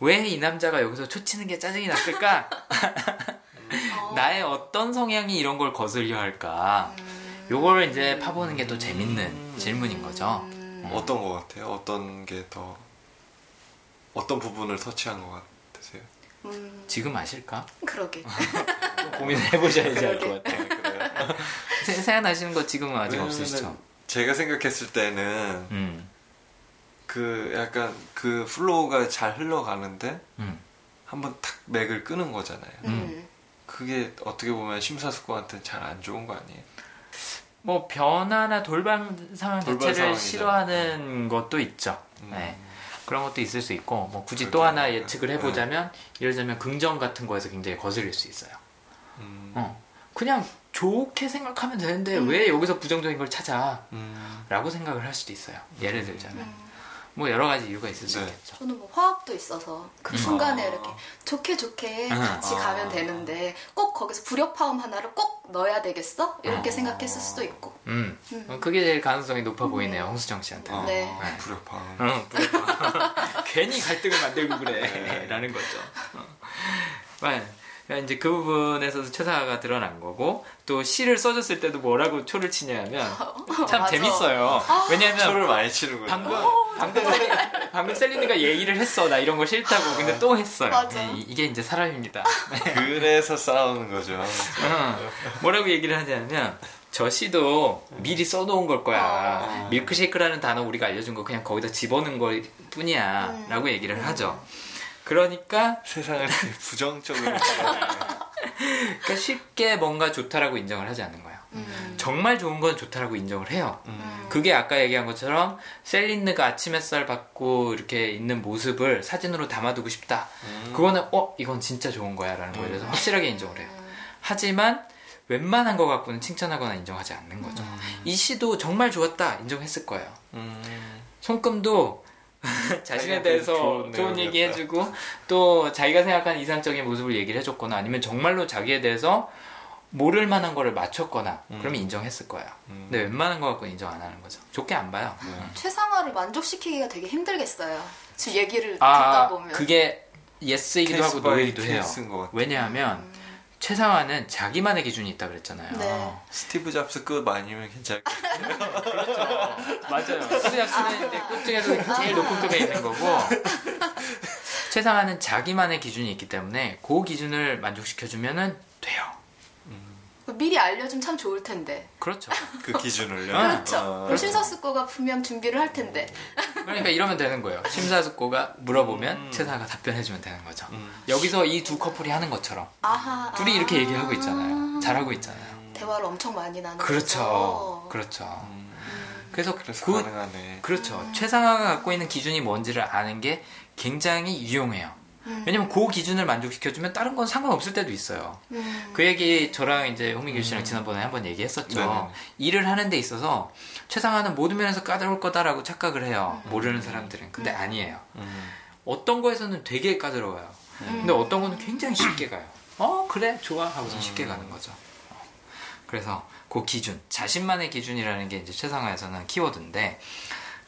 B: 왜이 남자가 여기서 초치는 게 짜증이 났을까?
D: 어. [laughs]
B: 나의 어떤 성향이 이런 걸 거슬려 할까?
D: 음.
B: 요걸 이제 파보는 게 또 재밌는 질문인 거죠.
D: 음.
C: 어떤 거 같아요? 어떤 게 더 어떤 부분을 터치한 것 같으세요?
D: 음.
B: 지금 아실까?
D: 그러게. [laughs] [laughs]
B: 좀 고민을 해보셔야지 알 것 같아요.
C: 아, 그래요? [laughs]
B: 세- 생각나시는 거 지금은 아직
C: 왜냐면은
B: 없으시죠?
C: 제가 생각했을 때는
B: 음,
C: 그 약간 그 flow가 잘 흘러가는데
B: 음.
C: 한번 탁 맥을 끊는 거잖아요.
D: 음.
C: 그게 어떻게 보면 심사숙고한테는 잘안 좋은 거 아니에요?
B: 뭐 변화나 돌발 상황
C: 돌발
B: 자체를
C: 상황이죠.
B: 싫어하는 것도 있죠.
C: 음.
B: 네. 그런 것도 있을 수 있고 뭐 굳이 또
C: 그렇죠.
B: 하나
C: 네.
B: 예측을 해보자면 예를 들면 긍정 같은 거에서 굉장히 거슬릴 수 있어요.
C: 음.
B: 어. 그냥 좋게 생각하면 되는데
D: 음.
B: 왜 여기서 부정적인 걸 찾아?
C: 음.
B: 라고 생각을 할 수도 있어요. 예를 들자면
D: 음.
B: 뭐 여러 가지 이유가 있을 수
C: 네.
B: 있겠죠.
D: 저는 뭐 화합도 있어서 그
B: 음.
D: 순간에
C: 아.
D: 이렇게 좋게 좋게
B: 음.
D: 같이
C: 아.
D: 가면 되는데 꼭 거기서 불협화음 하나를 꼭 넣어야 되겠어? 이렇게
C: 아.
D: 생각했을 수도 있고.
B: 음.
D: 음.
B: 어, 그게 제일 가능성이 높아 보이네요, 홍수정 씨한테.
C: 아,
D: 네.
C: 불협화음.
B: 응, 부럽다. [laughs] 괜히 갈등을 만들고 그래.
C: 네.
B: 라는 거죠. 어. 네. 그러니까 이제 그 부분에서도 최사가 드러난 거고, 또 시를 써줬을 때도 뭐라고 초를 치냐면, [laughs] 참. 재밌어요. 왜냐면,
C: 초를 많이 치는군요.
B: 방금, 방금, 셀리, 방금 셀리느가 얘기를 했어. 나 이런 거 싫다고. 근데 또 했어요.
D: 맞아.
B: 네, 이- 이게 이제 사람입니다. [laughs]
C: 그래서 싸우는 거죠.
B: 응. 뭐라고 얘기를 하냐면 저 시도 미리 써놓은 걸 거야.
C: 아.
B: 밀크쉐이크라는 단어 우리가 알려준 거 그냥 거기다 집어넣은 걸 뿐이야.
D: 음.
B: 라고 얘기를 하죠. 그러니까,
C: 세상을 [laughs] 부정적으로 [laughs]
B: 그러니까 쉽게 뭔가 좋다라고 인정을 하지 않는 거예요.
D: 음.
B: 정말 좋은 건 좋다라고 인정을 해요.
C: 음.
B: 그게 아까 얘기한 것처럼 셀린느가 아침 햇살 받고 이렇게 있는 모습을 사진으로 담아두고 싶다.
C: 음.
B: 그거는 어 이건 진짜 좋은 거야라는 거에 대해서 확실하게 인정을 해요. 하지만 웬만한 거 갖고는 칭찬하거나 인정하지 않는 거죠. 이 시도 정말 좋았다 인정했을 거예요.
C: 음.
B: 손금도 [laughs] 자신에
C: 자기한테
B: 대해서
C: 좋은.
B: 얘기 해주고 또 자기가 생각하는 이상적인 모습을 얘기를 해줬거나 아니면 정말로 자기에 대해서 모를 만한 거를 맞췄거나
C: 음.
B: 그러면 인정했을 거예요.
C: 음.
B: 근데 웬만한 거 갖고는 인정 안 하는 거죠. 좋게 안 봐요.
D: 최상화를 만족시키기가 되게 힘들겠어요. 지금 얘기를 듣다
B: 아
D: 보면.
B: 그게 예스이기도 하고 노이기도 해요. 왜냐하면 최상화는 자기만의 기준이 있다 그랬잖아요.
D: 네.
C: 스티브 잡스 끝 아니면 괜찮을 것
B: 맞아요. 스티브 잡스는 이제 급 중에서 제일 높은 급에 있는 거고 최상화는 자기만의 기준이 있기 때문에 그 기준을 만족시켜주면은 돼요.
D: 미리 알려주면 참 좋을 텐데.
B: 그렇죠.
C: 그 기준을요.
B: 아,
D: 그렇죠.
C: 아.
D: 그럼 심사숙고가 분명 준비를 할 텐데.
B: 그러니까 이러면 되는 거예요. 심사숙고가 물어보면
C: 음.
B: 최상화가 답변해주면 되는 거죠.
C: 음.
B: 여기서 이 두 커플이 하는 것처럼
D: 아하.
B: 둘이
D: 아.
B: 이렇게 얘기하고 있잖아요. 잘하고 있잖아요.
D: 대화를 엄청 많이 나누고.
B: 그렇죠. 그렇죠.
C: 음.
B: 그래서
C: 그래서
B: 그
C: 가능하네.
B: 그렇죠. 최상화가 갖고 있는 기준이 뭔지를 아는 게 굉장히 유용해요.
D: 음.
B: 왜냐면 그 기준을 만족시켜주면 다른 건 상관없을 때도 있어요.
D: 음.
B: 그 얘기 저랑 이제 홍민규 씨랑 지난번에 한번 얘기했었죠.
C: 네네.
B: 일을 하는 데 있어서 최상화는 모든 면에서 까다로울 거다라고 착각을 해요. 모르는 사람들은. 근데 아니에요.
C: 음.
B: 어떤 거에서는 되게 까다로워요. 근데 어떤 거는 굉장히 쉽게 가요. 어, 그래, 좋아. 하고서 쉽게 가는 거죠. 어. 그래서 그 기준, 자신만의 기준이라는 게 이제 최상화에서는 키워드인데,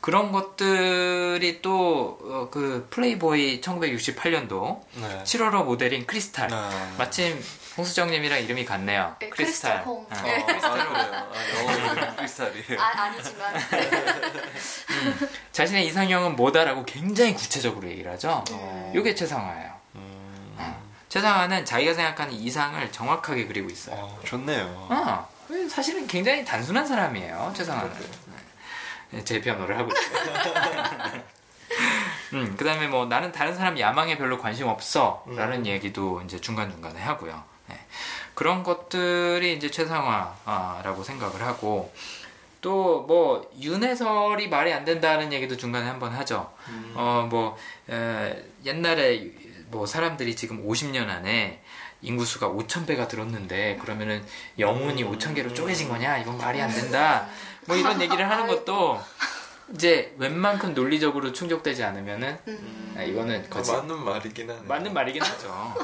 B: 그런 것들이 또, 어, 그, 플레이보이 1968년도
C: 네.
B: 7월호 모델인 크리스탈.
C: 아.
B: 마침 홍수정님이랑 이름이 같네요.
D: 네,
B: 크리스탈.
D: 크리스탈 홈.
B: 어,
C: 아,
D: 네.
C: 아, 그래요. 아, 크리스탈이에요.
D: 아, 아니지만.
B: 자신의 이상형은 뭐다라고 굉장히 구체적으로 얘기를 하죠.
C: 어.
B: 이게 최상화예요.
C: 음.
B: 어. 최상화는 자기가 생각하는 이상을 정확하게 그리고 있어요.
C: 어, 좋네요.
B: 어, 사실은 굉장히 단순한 사람이에요, 최상화는. 네. 제 변호를 하고 있어요. [laughs] 음, 그 다음에 뭐, 나는 다른 사람 야망에 별로 관심 없어. 라는 얘기도 이제 중간중간에 하고요. 네. 그런 것들이 이제 최상화라고 생각을 하고, 또 뭐 윤회설이 말이 안 된다는 얘기도 중간에 한번 하죠. 어뭐 옛날에 뭐 사람들이 지금 50년 안에 인구수가 5천 배가 들었는데 그러면은 영혼이 5천 개로 쪼개진 거냐? 이건 말이 안 된다. 뭐 이런 얘기를 하는 것도 이제 웬만큼 논리적으로 충족되지 않으면은 아, 이거는 거짓
C: 아, 맞는 말이긴 하네.
B: 맞는 말이긴 하죠. 어.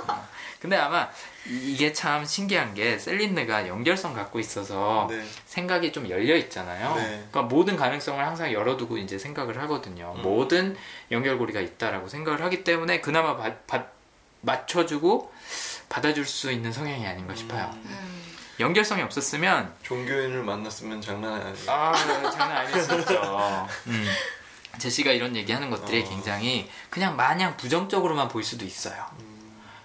B: 근데 아마 이- 이게 참 신기한 게 셀린느가 연결성 갖고 있어서
C: 네.
B: 생각이 좀 열려 있잖아요.
C: 네.
B: 그러니까 모든 가능성을 항상 열어두고 이제 생각을 하거든요.
C: 음.
B: 모든 연결고리가 있다라고 생각을 하기 때문에 그나마 바- 바- 맞춰주고 받아줄 수 있는 성향이 아닌가 싶어요.
D: 음.
B: 연결성이 없었으면
C: 종교인을 만났으면 장난 아니에요.
B: 아 장난 있죠. [laughs] 음. 제시가 이런 얘기하는 것들이
C: 어.
B: 굉장히 그냥 마냥 부정적으로만 보일 수도 있어요.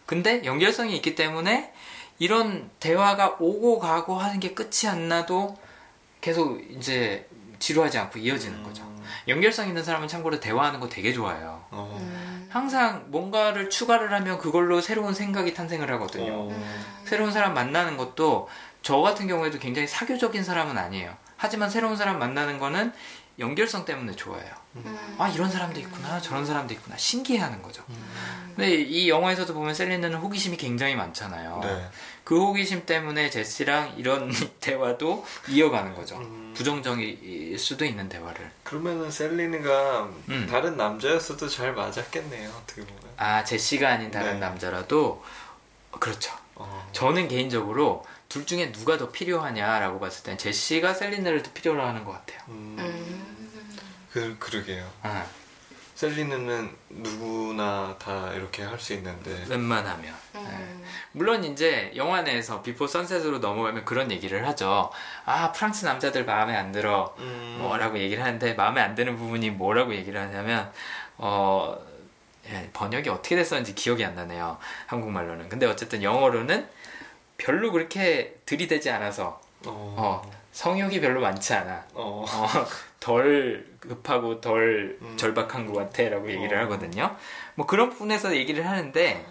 B: 근데 연결성이 있기 때문에 이런 대화가 오고 가고 하는 게 끝이 안 나도 계속 이제 지루하지 않고 이어지는 거죠. 연결성 있는 사람은 참고로 대화하는 거 되게 좋아해요.
C: 어.
D: 음.
B: 항상 뭔가를 추가를 하면 그걸로 새로운 생각이 탄생을 하거든요.
C: 어.
B: 새로운 사람 만나는 것도 저 같은 경우에도 굉장히 사교적인 사람은 아니에요. 하지만 새로운 사람 만나는 거는 연결성 때문에 좋아해요.
D: 음.
B: 아 이런 사람도 있구나 저런 사람도 있구나 신기해하는 거죠. 근데 이 영화에서도 보면 셀린느는 호기심이 굉장히 많잖아요.
C: 네.
B: 그 호기심 때문에 제시랑 이런 [laughs] 대화도 이어가는 거죠.
C: 음.
B: 부정적일 수도 있는 대화를.
C: 그러면은 셀리느가
B: 음.
C: 다른 남자였어도 잘 맞았겠네요. 어떻게 보면.
B: 아 제시가 아닌 다른
C: 네.
B: 남자라도 그렇죠.
C: 어.
B: 저는 개인적으로 둘 중에 누가 더 필요하냐라고 봤을 땐 제시가 셀린느를 더 필요로 하는 것 같아요.
C: 음.
D: 음.
C: 그 그러게요.
B: 아,
C: 셀리느는 누구나 다 이렇게 할 수 있는데.
B: 웬만하면. 물론 이제 영화 내에서 비포 선셋으로 넘어가면 그런 얘기를 하죠. 아 프랑스 남자들 마음에 안 들어
C: 음.
B: 뭐라고 얘기를 하는데 마음에 안 드는 부분이 뭐라고 얘기를 하냐면 어 예, 번역이 어떻게 됐었는지 기억이 안 나네요. 한국말로는. 근데 어쨌든 영어로는 별로 그렇게 들이대지 않아서
C: 어.
B: 어, 성욕이 별로 많지 않아.
C: 어.
B: 어, 덜 급하고 덜
C: 음.
B: 절박한 것 같아라고 얘기를
C: 어.
B: 하거든요. 뭐 그런 부분에서 얘기를 하는데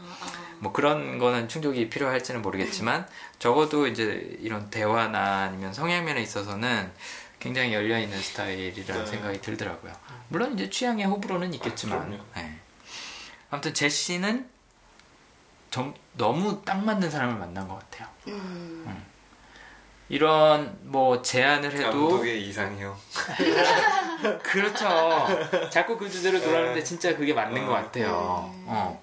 B: 뭐 그런 거는 충족이 필요할지는 모르겠지만 적어도 이제 이런 대화나 아니면 성향면에 있어서는 굉장히 열려 있는 스타일이라는
C: 네.
B: 생각이 들더라고요. 물론 이제 취향의 호불호는 있겠지만.
C: 그럼요.
B: 네. 아무튼 제시는 좀 너무 딱 맞는 사람을 만난 것 같아요.
D: 음.
B: 이런 뭐 제안을 해도
C: 감독의 이상형. [laughs]
B: 그렇죠. 자꾸 그 주제로 돌아오는데 진짜 그게 맞는
C: 어.
B: 것 같아요. 어.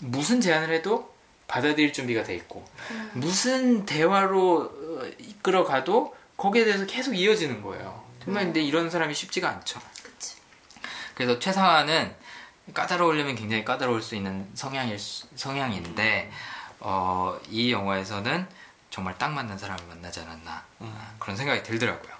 B: 무슨 제안을 해도 받아들일 준비가 돼 있고 무슨 대화로 어, 이끌어가도 거기에 대해서 계속 이어지는 거예요. 정말 근데 이런 사람이 쉽지가 않죠.
D: 그치.
B: 그래서 최상화는 까다로우려면 굉장히 까다로울 수 있는 성향일 수- 성향인데 어, 이 영화에서는 정말 딱 맞는 사람을 만나지 않았나 아, 그런 생각이 들더라고요.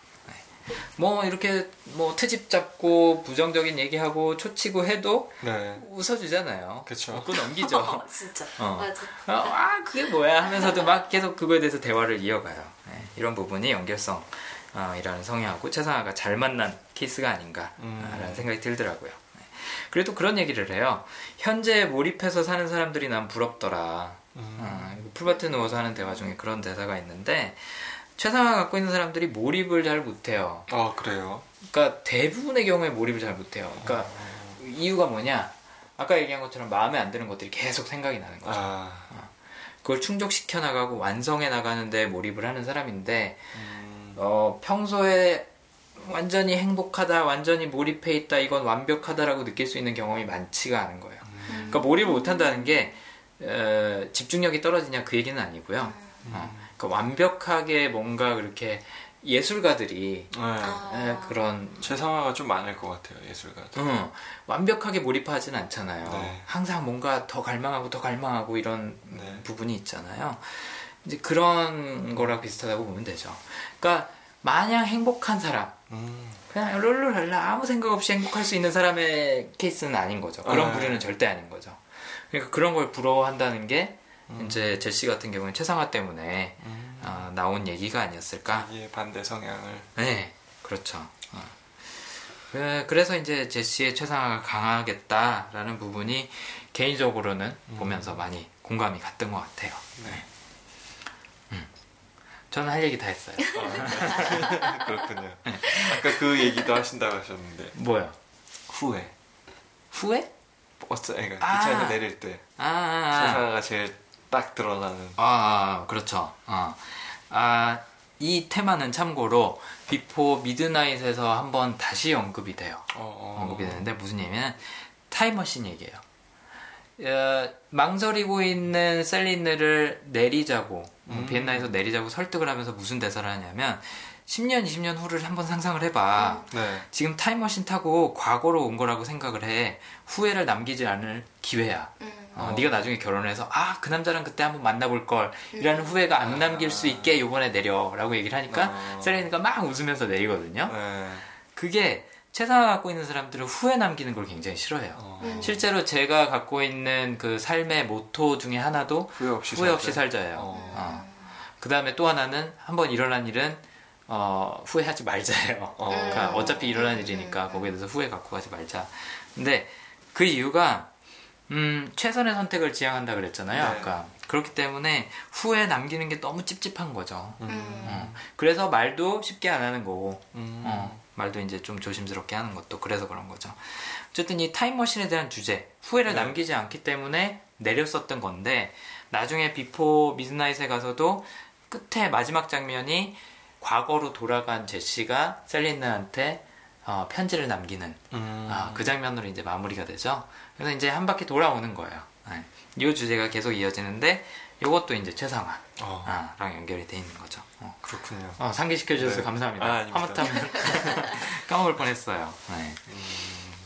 B: 네. 뭐 이렇게 뭐 트집 잡고 부정적인 얘기하고 초치고 해도
C: 네.
B: 웃어주잖아요.
C: 그쵸.
B: 웃고 넘기죠. [laughs]
D: 어, 진짜.
B: 어.
D: 맞아.
B: 어, 아 그게 뭐야 하면서도 막 계속 그거에 대해서 대화를 이어가요. 네, 이런 부분이 연결성 어, 이라는 성향하고 최상화가 잘 만난 케이스가 아닌가라는
C: 음.
B: 생각이 들더라고요. 네. 그래도 그런 얘기를 해요. 현재 몰입해서 사는 사람들이 난 부럽더라.
C: 음.
B: 어, 풀밭에 누워서 하는 대화 중에 그런 대사가 있는데 최상화가 갖고 있는 사람들이 몰입을 잘 못해요.
C: 아 그래요.
B: 그러니까 대부분의 경우에 몰입을 잘 못해요. 그러니까 이유가 뭐냐? 아까 얘기한 것처럼 마음에 안 드는 것들이 계속 생각이 나는 거죠.
C: 아.
B: 그걸 충족시켜 나가고 완성해 나가는데 몰입을 하는 사람인데
C: 음.
B: 어, 평소에 완전히 행복하다, 완전히 몰입해 있다, 이건 완벽하다라고 느낄 수 있는 경험이 많지가 않은 거예요. 그러니까 몰입을 못한다는 게 어, 집중력이 떨어지냐 그 얘기는 아니고요. 어, 그러니까 완벽하게 뭔가 그렇게 예술가들이
C: 네.
D: 아.
B: 에, 그런
C: 최상화가 좀 많을 것 같아요 예술가.
B: 어, 완벽하게 몰입하진 않잖아요.
C: 네.
B: 항상 뭔가 더 갈망하고 더 갈망하고 이런
C: 네.
B: 부분이 있잖아요. 이제 그런 거랑 비슷하다고 보면 되죠. 그러니까 마냥 행복한 사람,
C: 음.
B: 그냥 롤롤랄라 아무 생각 없이 행복할 수 있는 사람의 케이스는 아닌 거죠. 그런
C: 네.
B: 부류는 절대 아닌 거죠. 그러니까 그런 걸 부러워한다는 게
C: 음.
B: 이제 제시 같은 경우는 최상화 때문에 아, 나온 얘기가 아니었을까
C: 이게 반대 성향을.
B: 네, 그렇죠. 어. 그- 그래서 이제 제시의 최상화가 강하겠다라는 부분이 개인적으로는 보면서 많이 공감이 갔던 것 같아요.
C: 네.
B: 저는 할 얘기 다 했어요. [laughs]
C: 그렇군요. 아까 그 얘기도 하신다고 하셨는데
B: 뭐요?
C: 후회.
B: 후회?
C: 버스 그러니까
B: 아.
C: 기차에서 내릴 때
B: 아, 아, 아.
C: 심사숙고가 제일 딱 드러나는.
B: 아, 아, 그렇죠. 어. 아, 이 테마는 참고로 비포 미드나잇에서 한번 다시 언급이 돼요.
C: 어, 어.
B: 언급이 되는데 무슨 얘기냐면 타임머신 얘기예요. 어, 망설이고 있는 셀린느를 내리자고 어, 비엔나에서 내리자고 설득을 하면서 무슨 대사를 하냐면 10년, 20년 후를 한번 상상을 해봐.
C: 네.
B: 지금 타임머신 타고 과거로 온 거라고 생각을 해. 후회를 남기지 않을 기회야.
D: 음.
B: 어, 네가 나중에 결혼해서 아 그 남자랑 그때 한번 만나볼 걸 이라는 후회가 안 남길 수 있게 요번에 내려라고 얘기를 하니까
C: 어.
B: 셀레니가 막 웃으면서 내리거든요.
C: 네.
B: 그게 최상화 갖고 있는 사람들은 후회 남기는 걸 굉장히 싫어해요.
C: 어.
D: 음.
B: 실제로 제가 갖고 있는 그 삶의 모토 중에 하나도
C: 후회 없이
B: 후회 없이
C: 살자.
B: 살자예요.
C: 어.
B: 어. 그 다음에 또 하나는 한번 일어난 일은 어, 후회하지 말자예요.
C: 어.
B: 그러니까
D: 음.
B: 어차피 일어난 일이니까 거기에 대해서 후회 갖고 가지 말자. 근데 그 이유가 음, 최선의 선택을 지향한다 그랬잖아요.
C: 네.
B: 아까 그렇기 때문에 후회 남기는 게 너무 찝찝한 거죠.
D: 음.
B: 어. 그래서 말도 쉽게 안 하는 거고
C: 음.
B: 어, 말도 이제 좀 조심스럽게 하는 것도 그래서 그런 거죠. 어쨌든 이 타임머신에 대한 주제, 후회를
C: 네.
B: 남기지 않기 때문에 내렸었던 건데, 나중에 비포 미드나잇에 가서도 끝에 마지막 장면이 과거로 돌아간 제시가 셀린느한테 어, 편지를 남기는
C: 음.
B: 아, 그 장면으로 이제 마무리가 되죠. 그래서 이제 한 바퀴 돌아오는 거예요. 네. 이 주제가 계속 이어지는데, 이것도 이제 최상화랑
C: 어.
B: 연결이 돼 있는 거죠. 어.
C: 그렇군요.
B: 어, 상기시켜 주셔서
C: 네.
B: 감사합니다.
C: 아.
B: 하마터면 [laughs] 까먹을 뻔했어요. 네.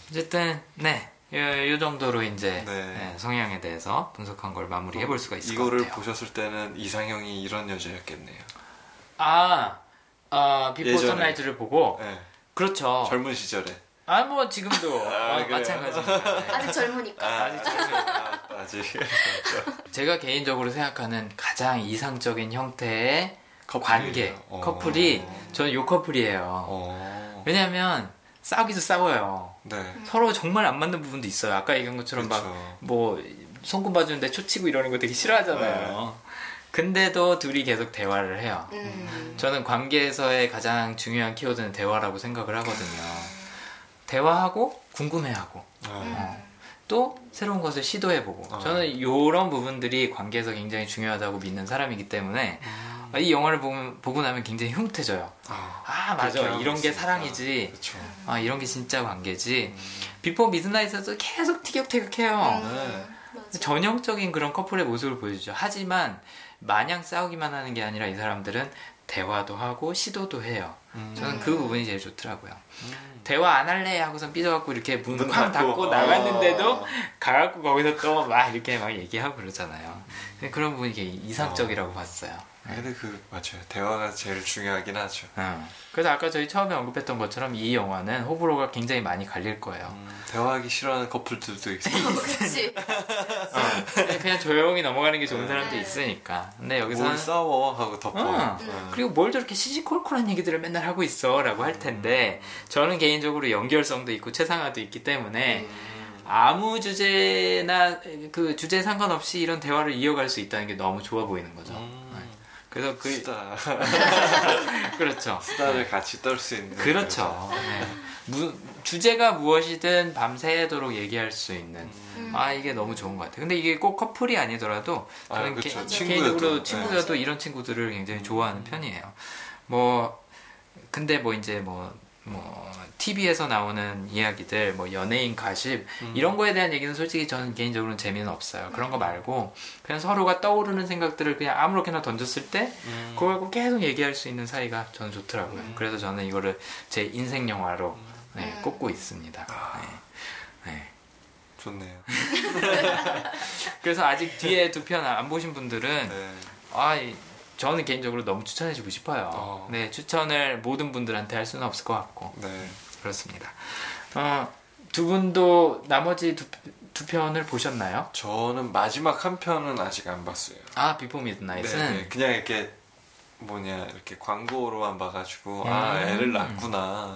B: 어쨌든 네, 요, 요 정도로 이제
C: 네.
B: 네, 성향에 대해서 분석한 걸 마무리해 볼 수가 있을 것
C: 이거를
B: 같아요.
C: 보셨을 때는 이상형이 이런 여자였겠네요.
B: 아, 아 비포
C: 예전에.
B: 선라이즈를 보고
C: 네.
B: 그렇죠.
C: 젊은 시절에.
B: 아 뭐 지금도
C: 아,
B: 어,
C: 그래요?
B: 마찬가지입니다. 네.
D: 아직 젊으니까.
C: 아, 아직 아, 아직
B: 제가 개인적으로 생각하는 가장 이상적인 형태의
C: 커플이에요.
B: 관계
C: 어.
B: 커플이 저는 요 커플이에요.
C: 어.
B: 왜냐하면 싸우기도 싸워요.
C: 네.
B: 서로 정말 안 맞는 부분도 있어요. 아까 얘기한 것처럼 막. 뭐 손금 봐주는데 초치고 이러는 거 되게 싫어하잖아요. 근데도 둘이 계속 대화를 해요.
D: 음.
B: 저는 관계에서의 가장 중요한 키워드는 대화라고 생각을 하거든요. 대화하고 궁금해하고.
C: 아,
B: 또 새로운 것을 시도해보고.
C: 어.
B: 저는 이런 부분들이 관계에서 굉장히 중요하다고 믿는 사람이기 때문에 이 영화를 보면, 보고 나면 굉장히 흐뭇해져요.
C: 아,
B: 아 맞아. 이런 게
C: 있으니까.
B: 사랑이지.
C: 그렇죠.
B: 아 이런 게 진짜 관계지. 비포 미드나잇에서 계속 티격태격해요.
C: 네.
D: 맞아.
B: 전형적인 그런 커플의 모습을 보여주죠. 하지만 마냥 싸우기만 하는 게 아니라 이 사람들은 대화도 하고 시도도 해요.
C: 음.
B: 저는 그 부분이 제일 좋더라고요 대화 안 할래 하고선 삐져갖고 이렇게 문문쾅
C: 닫고.
B: 닫고 나갔는데도
C: 어.
B: 가갖고 거기서 또 막 이렇게 막 얘기하고 그러잖아요 그런 부분이 이상적이라고 봤어요
C: 근데 그 맞아요. 대화가 제일 중요하긴 하죠.
B: 어. 그래서 아까 저희 처음에 언급했던 것처럼 이 영화는 호불호가 굉장히 많이 갈릴 거예요.
C: 음, 대화하기 싫어하는 커플들도 있어요. [laughs]
D: 그렇지.
B: 그냥- 그냥 조용히 넘어가는 게 좋은 사람도
D: 네.
B: 있으니까. 근데
C: 뭘
B: 여기서는
C: 싸워 하고 덮어.
B: 어.
C: 음.
B: 그리고 뭘 저렇게 시시콜콜한 얘기들을 맨날 하고 있어라고 할 텐데 저는 개인적으로 연결성도 있고 최상화도 있기 때문에 아무 주제나 그 주제에 상관없이 이런 대화를 이어갈 수 있다는 게 너무 좋아 보이는 거죠.
C: 음.
B: 그래서 그
C: 수다 [laughs]
B: 그렇죠.
C: 수다를 같이 떨 수 있는
B: 그렇죠. 네. 무- 주제가 무엇이든 밤새도록 얘기할 수 있는.
D: 음.
B: 아 이게 너무 좋은 것 같아요. 근데 이게 꼭 커플이 아니더라도
C: 아,
B: 저는
C: 그쵸.
B: 개,
C: 친구여도.
B: 개인적으로
C: 네.
B: 친구여도 이런 친구들을 굉장히 좋아하는 편이에요. 뭐 근데 뭐 이제 뭐 뭐 TV에서 나오는 이야기들, 뭐 연예인 가십 이런 거에 대한 얘기는 솔직히 저는 개인적으로는 재미는 없어요. 그런 거 말고 그냥 서로가 떠오르는 생각들을 그냥 아무렇게나 던졌을 때
C: 음.
B: 그걸 갖고 계속 얘기할 수 있는 사이가 저는 좋더라고요. 그래서 저는 이거를 제 인생 영화로 네,
D: 음.
B: 꼽고 있습니다. 네. 네.
C: 좋네요. [laughs]
B: 그래서 아직 뒤에 두 편 안 보신 분들은
C: 네.
B: 아, 이- 저는 개인적으로 너무 추천해주고 싶어요.
C: 어.
B: 네, 추천을 모든 분들한테 할 수는 없을 것 같고
C: 네.
B: 그렇습니다. 어, 두 분도 나머지 두, 두 편을 보셨나요?
C: 저는 마지막 한 편은 아직 안 봤어요.
B: 아, 비포
C: 네,
B: 미드나잇은
C: 네. 그냥 이렇게 뭐냐 이렇게 광고로만 봐가지고 아
B: 음.
C: 애를 낳구나.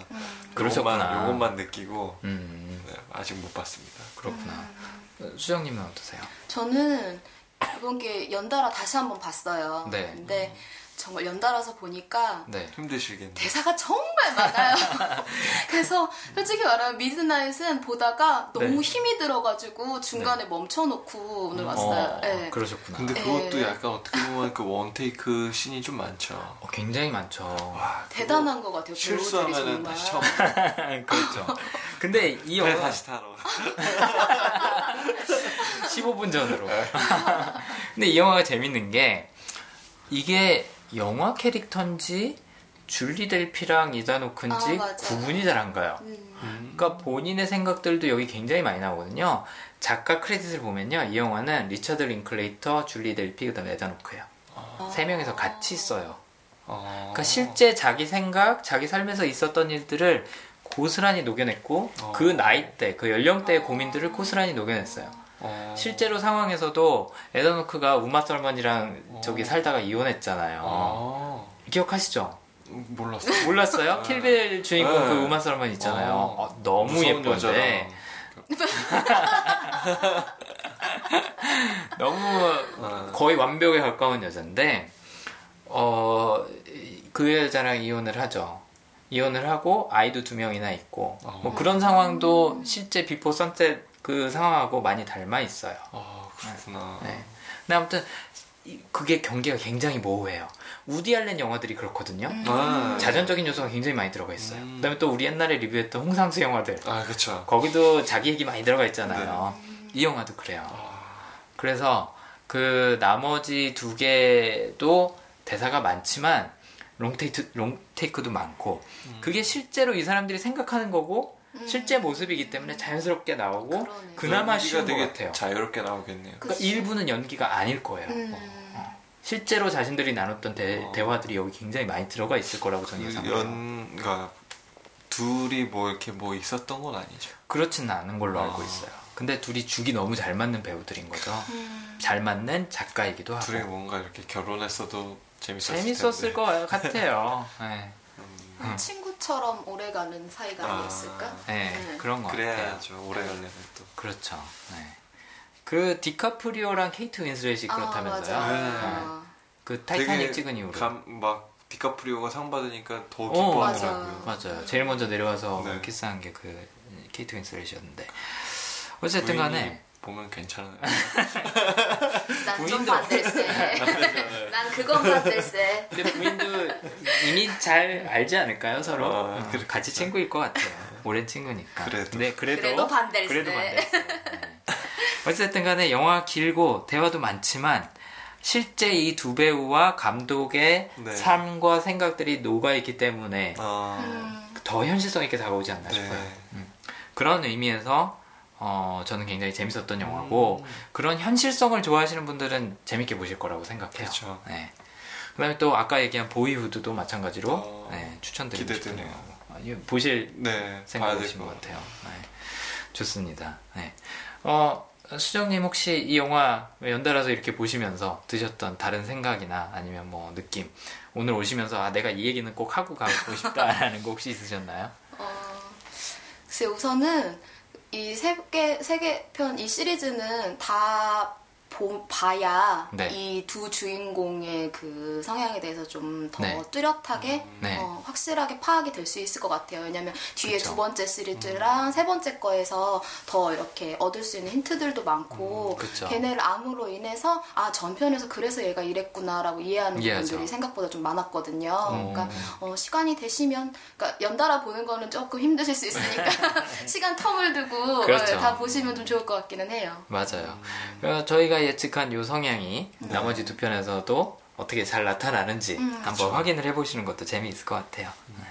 B: 그러셨구나.
C: 요것만, 느끼고
B: 음,
C: 네, 아직 못 봤습니다.
B: 그렇구나. 어, 수정님은 어떠세요?
D: 저는 이번 게 연달아 다시 한번 봤어요.
B: 네.
D: 근데 정말 연달아서 보니까
B: 네.
C: 힘드시겠네.
D: 대사가 정말 많아요. [laughs] 그래서 솔직히 말하면 미드나잇은 보다가 너무
B: 네.
D: 힘이 들어가지고 중간에 멈춰놓고 오늘 왔어요.
B: 어,
D: 네.
B: 그러셨구나.
C: 근데 그것도
D: 예.
C: 약간 어떻게 보면 그 원테이크 씬이 좀 많죠.
B: 어, 굉장히 많죠.
C: 와,
D: 대단한 것 같아요. 정말.
C: 다시 처음 [laughs]
B: 그렇죠. 근데
C: 이배
B: 영화
C: 다시 타러. [laughs]
B: 15분 전으로.
C: 네.
B: 근데 이 영화가 재밌는 게 이게 영화 캐릭터인지 줄리 델피랑 이다노크인지
D: 아.
B: 구분이 잘 안 가요.
D: 음.
B: 그러니까 본인의 생각들도 여기 굉장히 많이 나오거든요. 작가 크레딧을 보면요. 이 영화는 리처드 링클레이터, 줄리 델피, 그다음에 에단 호크예요. 세 명이서 같이 써요.
C: 어.
B: 그러니까 실제 자기 생각, 자기 삶에서 있었던 일들을 고스란히 녹여냈고
C: 어.
B: 그 나이 대, 그 연령대의 고민들을 고스란히 녹여냈어요.
C: 어.
B: 실제로 상황에서도 에단 호크가 우마 썰먼이랑 저기 살다가 이혼했잖아요.
C: 어.
B: 기억하시죠?
C: 몰랐어.
B: 몰랐어요? 킬빌 주인공
C: 네.
B: 그 우마 썰먼 있잖아요.
C: 어.
B: 어, 너무 예쁜데 [laughs] 너무
C: 어.
B: 거의 완벽에 가까운 여잔데 어, 그 여자랑 이혼을 하죠. 이혼을 하고 아이도 두 명이나 있고
C: 어.
B: 뭐 그런 상황도 실제 비포 선셋 그 상황하고 많이 닮아 있어요.
C: 아 그렇구나.
B: 네. 근데 아무튼 이- 그게 경계가 굉장히 모호해요. 우디 알렌 영화들이 그렇거든요.
C: 아,
B: 자전적인 요소가 굉장히 많이 들어가 있어요.
C: 음.
B: 그다음에 또 우리 옛날에 리뷰했던 홍상수 영화들
C: 아 그렇죠.
B: 거기도 자기 얘기 많이 들어가 있잖아요.
C: 네.
B: 이 영화도 그래요.
C: 아.
B: 그래서 그 나머지 두 개도 대사가 많지만 롱테이크, 롱테이크도 많고
C: 음.
B: 그게 실제로 이 사람들이 생각하는 거고 실제 모습이기 때문에 자연스럽게 나오고
D: 음. 그러네.
B: 그나마
C: 연기가
B: 쉬운 것
C: 되게
B: 같아요.
C: 자유롭게 나오겠네요.
D: 그-
B: 그러니까 일부는 연기가 아닐 거예요.
D: 음.
B: 실제로 자신들이 나눴던 대,
C: 어.
B: 대화들이 여기 굉장히 많이 들어가 있을 거라고 저는
C: 그. 연, 그러니까 둘이 뭐 이렇게 뭐 있었던 건 아니죠.
B: 그렇지는 않은 걸로 알고
C: 어.
B: 있어요. 근데 둘이 죽이 너무 잘 맞는 배우들인 거죠.
D: 음.
B: 잘 맞는 작가이기도 하고.
C: 둘이 뭔가 이렇게 결혼했어도 재밌었을
B: 재밌었을
C: 텐데.
B: 것 같아요. [laughs] 네.
C: 음,
D: 친구 처럼 오래가는 사이가
C: 아.
D: 아니었을까?
B: 네,
D: 네.
B: 그런 것 같아요.
C: 그래야죠. 오래 걸리면 또.
B: 그렇죠. 네. 그 디카프리오랑 케이트 윈슬렛이 그렇다면서요.
D: 아,
C: 네.
D: 맞아.
B: 그 타이타닉 찍은 이후로.
C: 감, 막 디카프리오가 상 받으니까 더
B: 어,
C: 기뻐하더라고요.
B: 맞아요. 제일 먼저 내려와서
C: 네.
B: 키스한 게 그 케이트 윈슬렛이었는데. 어쨌든 간에
C: 보면 괜찮아요. [laughs]
D: 난좀
B: 부인도-
D: 반댈세. [laughs] 난 그건 반댈세.
B: 근데 부인도 이미 잘 알지 않을까요 서로
C: 어,
B: 어. 같이 친구일 것 같아요 오랜 친구니까
C: 그래도.
B: 네, 그래도
D: 그래도 반댈세.
B: 그래도 반댈세. 네. 어쨌든 간에 영화 길고 대화도 많지만 실제 이 두 배우와 감독의
C: 네.
B: 삶과 생각들이 녹아 있기 때문에
C: 아,
D: 음.
B: 더 현실성 있게 다가오지 않나
C: 네.
B: 싶어요 음. 그런 의미에서 어, 저는 굉장히 재밌었던 영화고
C: 음.
B: 그런 현실성을 좋아하시는 분들은 재밌게 보실 거라고 생각해요.
C: 그렇죠.
B: 네. 그다음에 또 아까 얘기한 보이후드도 마찬가지로
C: 어,
B: 네, 추천드리고
C: 기대되네요.
B: 영화고. 아니, 보실
C: 네,
B: 생각이신
C: 될것것
B: 같아요. 네. 좋습니다. 네. 어, 수정님 혹시 이 영화 연달아서 이렇게 보시면서 드셨던 다른 생각이나 아니면 뭐 느낌 오늘 오시면서 아 내가 이 얘기는 꼭 하고 가고 싶다라는 거 혹시 있으셨나요?
D: 어, 글쎄 우선은 이 세 개 세 개 편 이 시리즈는 다 보, 봐야
B: 네.
D: 이두 주인공의 그 성향에 대해서 좀더
B: 네.
D: 뚜렷하게
B: 네.
D: 어, 확실하게 파악이 될 수 있을 것 같아요. 왜냐면 뒤에
B: 그쵸.
D: 두 번째 시리즈랑 세 번째 거에서 더 이렇게 얻을 수 있는 힌트들도 많고
B: 음.
D: 걔네를 암으로 인해서 아 전편에서 그래서 얘가 이랬구나라고 이해하는
B: 이해하죠.
D: 부분들이 생각보다 좀 많았거든요.
B: 음.
D: 그러니까 어, 시간이 되시면 그러니까 연달아 보는 거는 조금 힘드실 수 있으니까 [laughs] 시간 텀을 두고
B: 그렇죠.
D: 어, 다 보시면 좀 좋을 것 같기는 해요.
B: 맞아요. 어, 저희가 예측한 요 성향이 나머지 두 편에서도 어떻게 잘 나타나는지
D: 음,
B: 한번 확인을 해보시는 것도 재미있을 것 같아요. 네.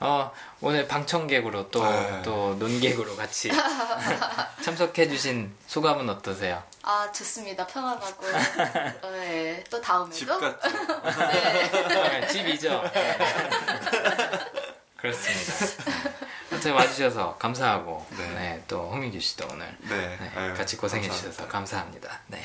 B: 어, 오늘 방청객으로 또,
C: 네.
B: 또 논객으로 같이 [laughs] 참석해주신 소감은 어떠세요?
D: 아 좋습니다. 편안하고 네, 또 다음에도
C: 집 같죠.
B: 네, 집이죠? [laughs] 그렇습니다. 아무튼 와주셔서 감사하고,
C: 네.
B: 네, 또 홍민규 씨도 오늘
C: 네,
B: 네,
C: 아유,
B: 같이 고생해
C: 감사합니다.
B: 주셔서 감사합니다. 네.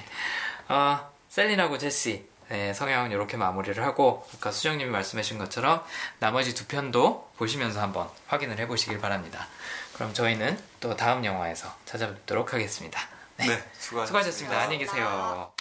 B: 어, 셀린하고 제시 네, 성향은 이렇게 마무리를 하고 아까 수정님이 말씀하신 것처럼 나머지 두 편도 보시면서 한번 확인을 해보시길 바랍니다. 그럼 저희는 또 다음 영화에서 찾아뵙도록 하겠습니다. 네.
C: 네, 수고하셨습니다.
B: 수고하셨습니다. 안녕히 계세요.